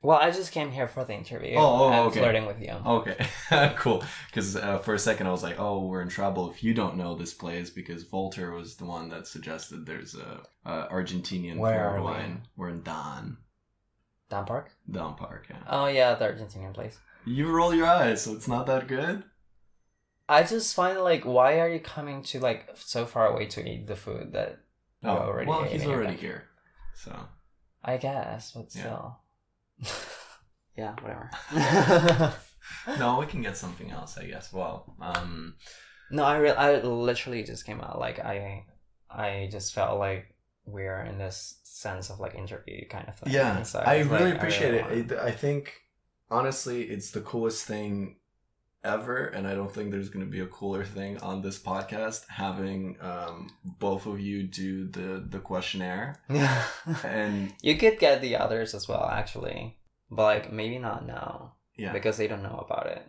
Well, I just came here for the interview. Oh, oh, and okay. flirting with you. Okay, cool. Because uh, for a second I was like, oh, we're in trouble if you don't know this place because Walter was the one that suggested there's a, a Argentinian Where are We? We're in Daan, Daan Park. Daan Park. Yeah. Oh yeah, the Argentinian place. You roll your eyes, so it's not that good. I just find like, why are you coming to like so far away to eat the food that you Oh, already? well, ate he's already here, so I guess, but Yeah. still. yeah, whatever. no, we can get something else, I guess. Well, um, no, I re- I literally just came out like I I just felt like we're in this sense of like interview kind of thing. yeah, So I was really like, appreciate really it. I I think honestly, it's the coolest thing ever, and I don't think there's going to be a cooler thing on this podcast having um, both of you do the the questionnaire wanna- and you could get the others as well, actually, but like maybe not now yeah, because they don't know about it.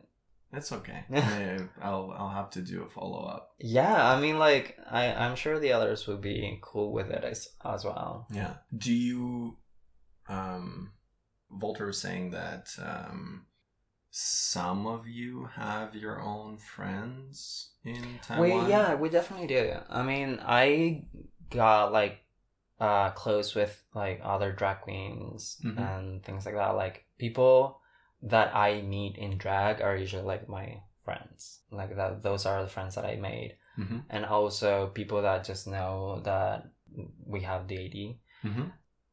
that's okay. I'll I'll have to do a follow up. Yeah, I mean, like I I'm sure the others would be cool with it as as well. Yeah. Do you um Walter was saying that um some of you have your own friends in Taiwan? We yeah, we definitely do. I mean, I got like uh close with like other drag queens Mhm. and things like that. Like people that I meet in drag are usually like my friends. Like that those are the friends that I made. Mm-hmm. And also people that just know that we have DID. Mm-hmm.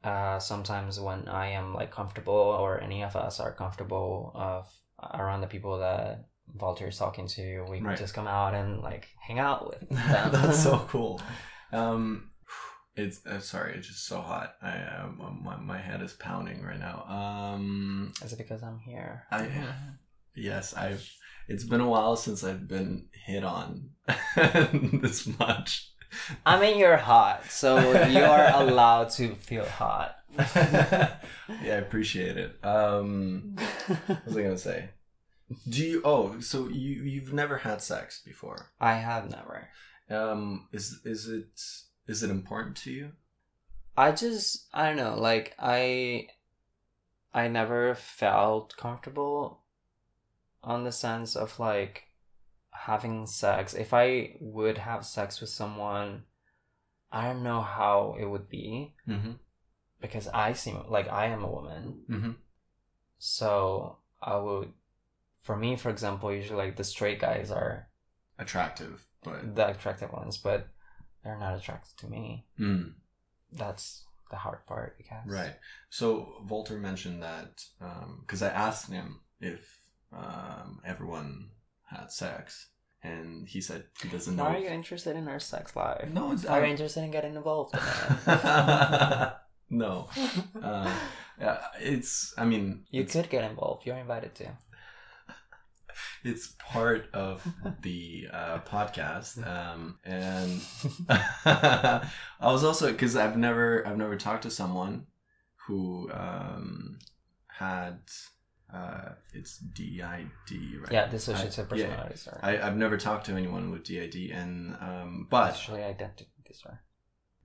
Uh sometimes when I am like comfortable or any of us are comfortable of around the people that Walter is talking to, we Right. just come out and like hang out with them. That's so cool. Um it's uh, sorry, it's just so hot. I uh, my my head is pounding right now. Um Is it because I'm here? I yes, I've it's been a while since I've been hit on this much. I mean, you're hot, so you are allowed to feel hot. yeah, I appreciate it. Um, what was I gonna say? Do you? Oh, so you you've never had sex before? I have never. Um, is is it is it important to you? I just I don't know. Like I, I never felt comfortable on the sense of like having sex. If I would have sex with someone, I don't know how it would be Mm-hmm. Because I seem like I am a woman. Mm-hmm. So I would, for me, for example, usually like the straight guys are Attractive, but the attractive ones, but they're not attracted to me. mm, That's the hard part, I guess. right. So Walter mentioned that because I asked him if um, everyone had sex, and he said he doesn't know. Why are you interested in our sex life? No, it's Are you I'm- interested in getting involved in it? no. Uh, it's. I mean, you could get involved. You're invited to. it's part of the uh, podcast, um, and I was also because I've never I've never talked to someone who um, had uh, it's DID right. Yeah, dissociative personality disorder. I, I've never talked to anyone with DID, and um, but Actually, identity disorder.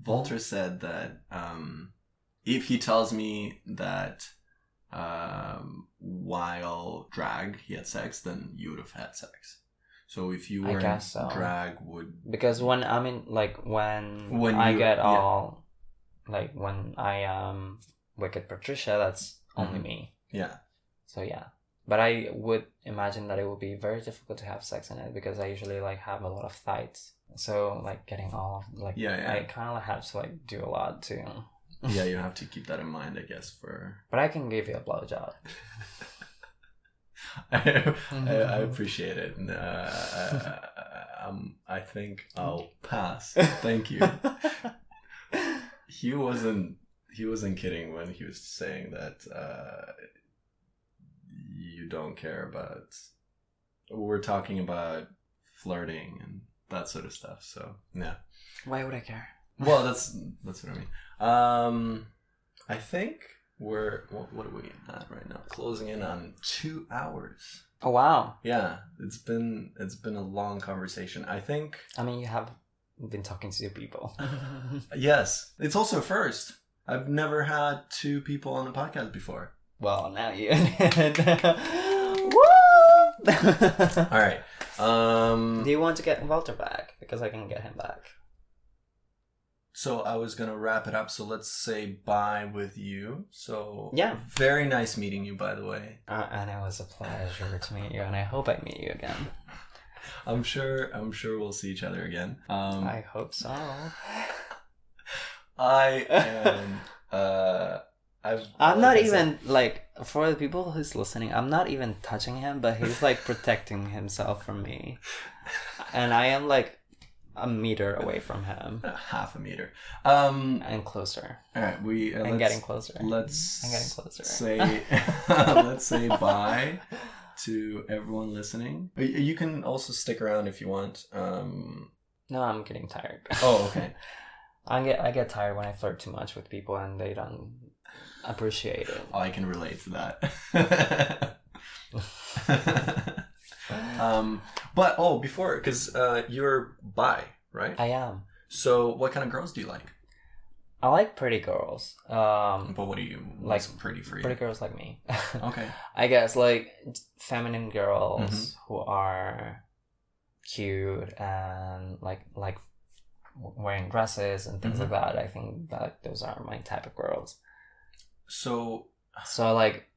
Walter said that um, if he tells me that um, while drag he had sex, then you would have had sex. So if you were guess so. drag, would Because when I'm in, like, when, When I you- get yeah. all, like, when I am Wicked Patricia, that's only Mhm. me. yeah So yeah. But I would imagine that it would be very difficult to have sex in it because I usually like have a lot of fights. So like getting all of like Yeah, yeah. I kind of have to like do a lot too. yeah you have to keep that in mind, I guess. For But I can give you a blowjob. I, I, I appreciate it. and, Uh, um, I think I'll pass. Thank you. he wasn't he wasn't kidding when he was saying that uh, you don't care about we're talking about flirting and that sort of stuff so yeah Why would I care? Well that's that's what i mean um i think we're what, what are we at right now closing in on two hours Oh wow! yeah it's been it's been a long conversation i think I mean, you have been talking to the people. Yes, it's also first. I've never had two people on the podcast before. well, now you. Woo! All right. Um, Do you want to get Walter back? Because I can get him back. So I was gonna wrap it up. So let's say bye with you. So Yeah. very nice meeting you, by the way. Uh, and it was a pleasure to meet you, and I hope I meet you again. I'm sure. I'm sure we'll see each other again. Um, I hope so. I am. uh, I've. I'm not even like for the people who's listening. I'm not even touching him, but he's like protecting himself from me, and I am like a meter away from him half a meter. Um. and closer All right. We uh, and getting closer. Let's I'm getting closer. Say let's say bye to everyone listening. You can also stick around if you want. Um, No, I'm getting tired. oh, okay. I get I get tired when I flirt too much with people and they don't appreciate it. I can relate to that. um, but oh, before because uh, you're bi, right? I am. So, what kind of girls do you like? I like pretty girls. Um, But what do you Like, pretty for you? pretty girls like me. Okay. I guess like feminine girls Mhm. who are cute and like like wearing dresses and things Mhm. like that. I think that those are my type of girls. So So like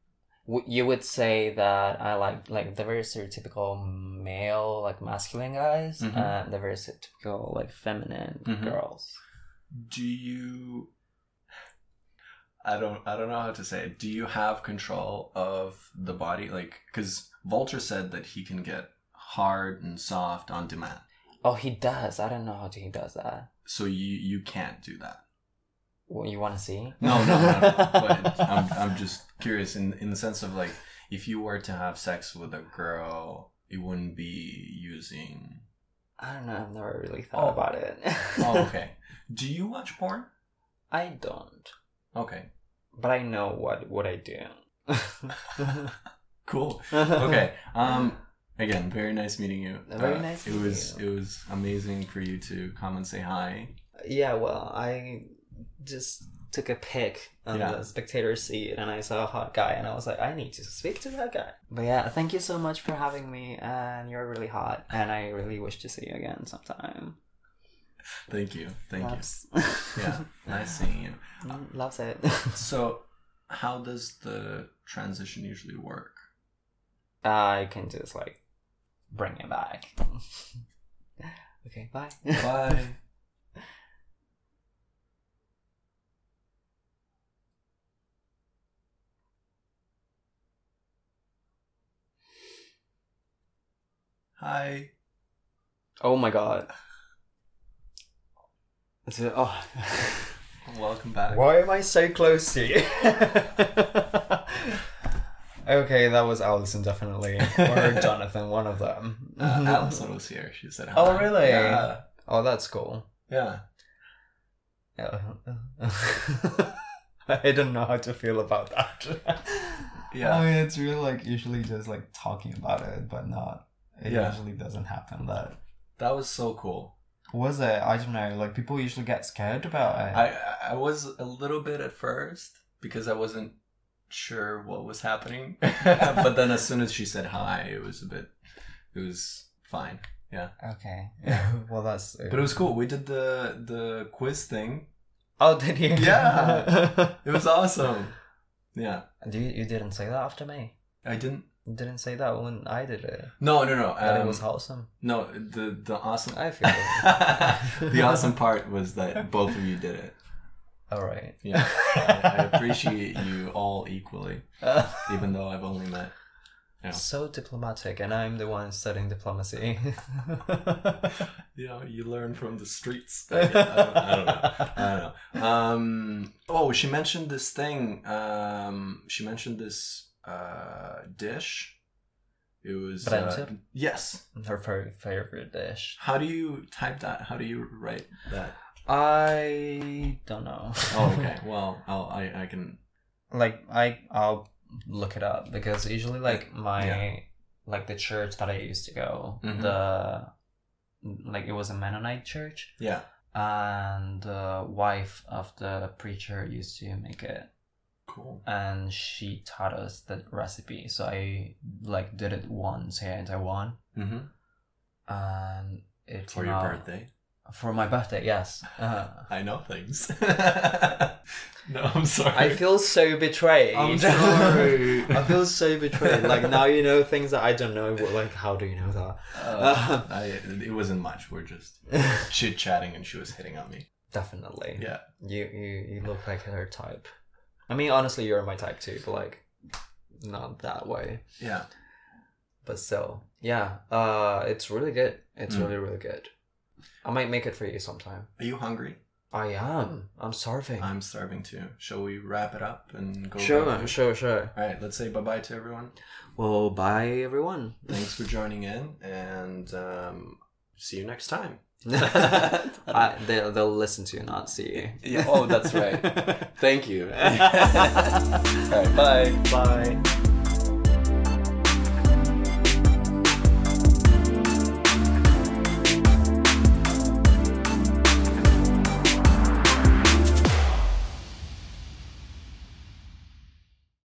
w- you would say that I like like the very stereotypical male like masculine guys Mhm. and the very stereotypical like feminine Mhm. girls. do you i don't i don't know how to say it do you have control of the body like because Walter said that he can get hard and soft on demand Oh, he does. I don't know how he does that. so you you can't do that What you want to see? no no no, no. but I'm, I'm just curious in in the sense of like if you were to have sex with a girl it wouldn't be using I don't know. I've never really thought Oh. about it. oh okay do you watch porn I don't, okay but I know what what I do. cool okay um again very nice meeting you Very Uh, nice it meeting was you. it was amazing for you to come and say hi Yeah. Well, I just took a pic on Yeah. the spectator seat and I saw a hot guy and I was like, I need to speak to that guy. But yeah, thank you so much for having me and you're really hot and I really wish to see you again sometime. Thank you. Thank Loves. you. Yeah. Nice seeing you. Mm, Loves it. So, how does the transition usually work? I can just like bring him back. okay, bye. Bye. Hi. oh my god. Is it- oh. Welcome back. Why am I so close to you? okay, that was Allison definitely. Or Jonathan, one of them. Uh, Allison was here. She said hi. Oh, really? Yeah. Oh, that's cool. Yeah. Yeah. I don't know how to feel about that. Yeah. I mean, it's really like usually just like talking about it, but not. It Yeah. usually doesn't happen. That That was so cool. was it. I don't know. Like people usually get scared about it. I I was a little bit at first because I wasn't sure what was happening. but then as soon as she said hi, it was a bit it was fine. Yeah. Okay. well, that's. But it was cool. We did the the quiz thing. Oh, did you? Yeah. It was awesome. Yeah. Do you, you didn't say that after me? I didn't didn't say that when I did it. No, no, no. That um, it was awesome. no, the the awesome I feel the awesome part was that both of you did it. All right. Yeah. I, I appreciate you all equally, even though I've only met Yeah. So diplomatic, and I'm the one studying diplomacy. you know, you learn from the streets. I, I, don't, I don't know. I don't know. Um, oh, she mentioned this thing. Um, she mentioned this uh, dish. It was uh, yes. Her very favorite dish. How do you type that? How do you write that? I don't know. Oh, okay. Well, I'll, I I can. like I I'll look it up because usually like my Yeah. like the church that I used to go Mhm. the like it was a Mennonite church Yeah. and the wife of the preacher used to make it Cool. and she taught us the recipe so I like did it once here in Taiwan Mm-hmm. and it For your out- birthday. for my birthday yes uh, I know things. no, I'm sorry. I feel so betrayed I'm sorry. I feel so betrayed. Like now you know things that I don't know. Like how do you know that? Uh, I, it wasn't much. We're just chit chatting, and she was hitting on me. Definitely. Yeah. You you you look like her type. I mean, honestly, you're my type too, but like not that way. Yeah. But still, yeah. Uh, it's really good. It's Mm. really really good. I might make it for you sometime. Are you hungry? I am. I'm starving. I'm starving too. Shall we wrap it up and go? sure, food? sure, sure. All right. Let's say bye bye to everyone. Well, bye everyone. Thanks for joining in, and um, see you next time. I, they'll, they'll listen to you, not see you. Yeah, oh, that's right. Thank you. All right. Bye. Bye.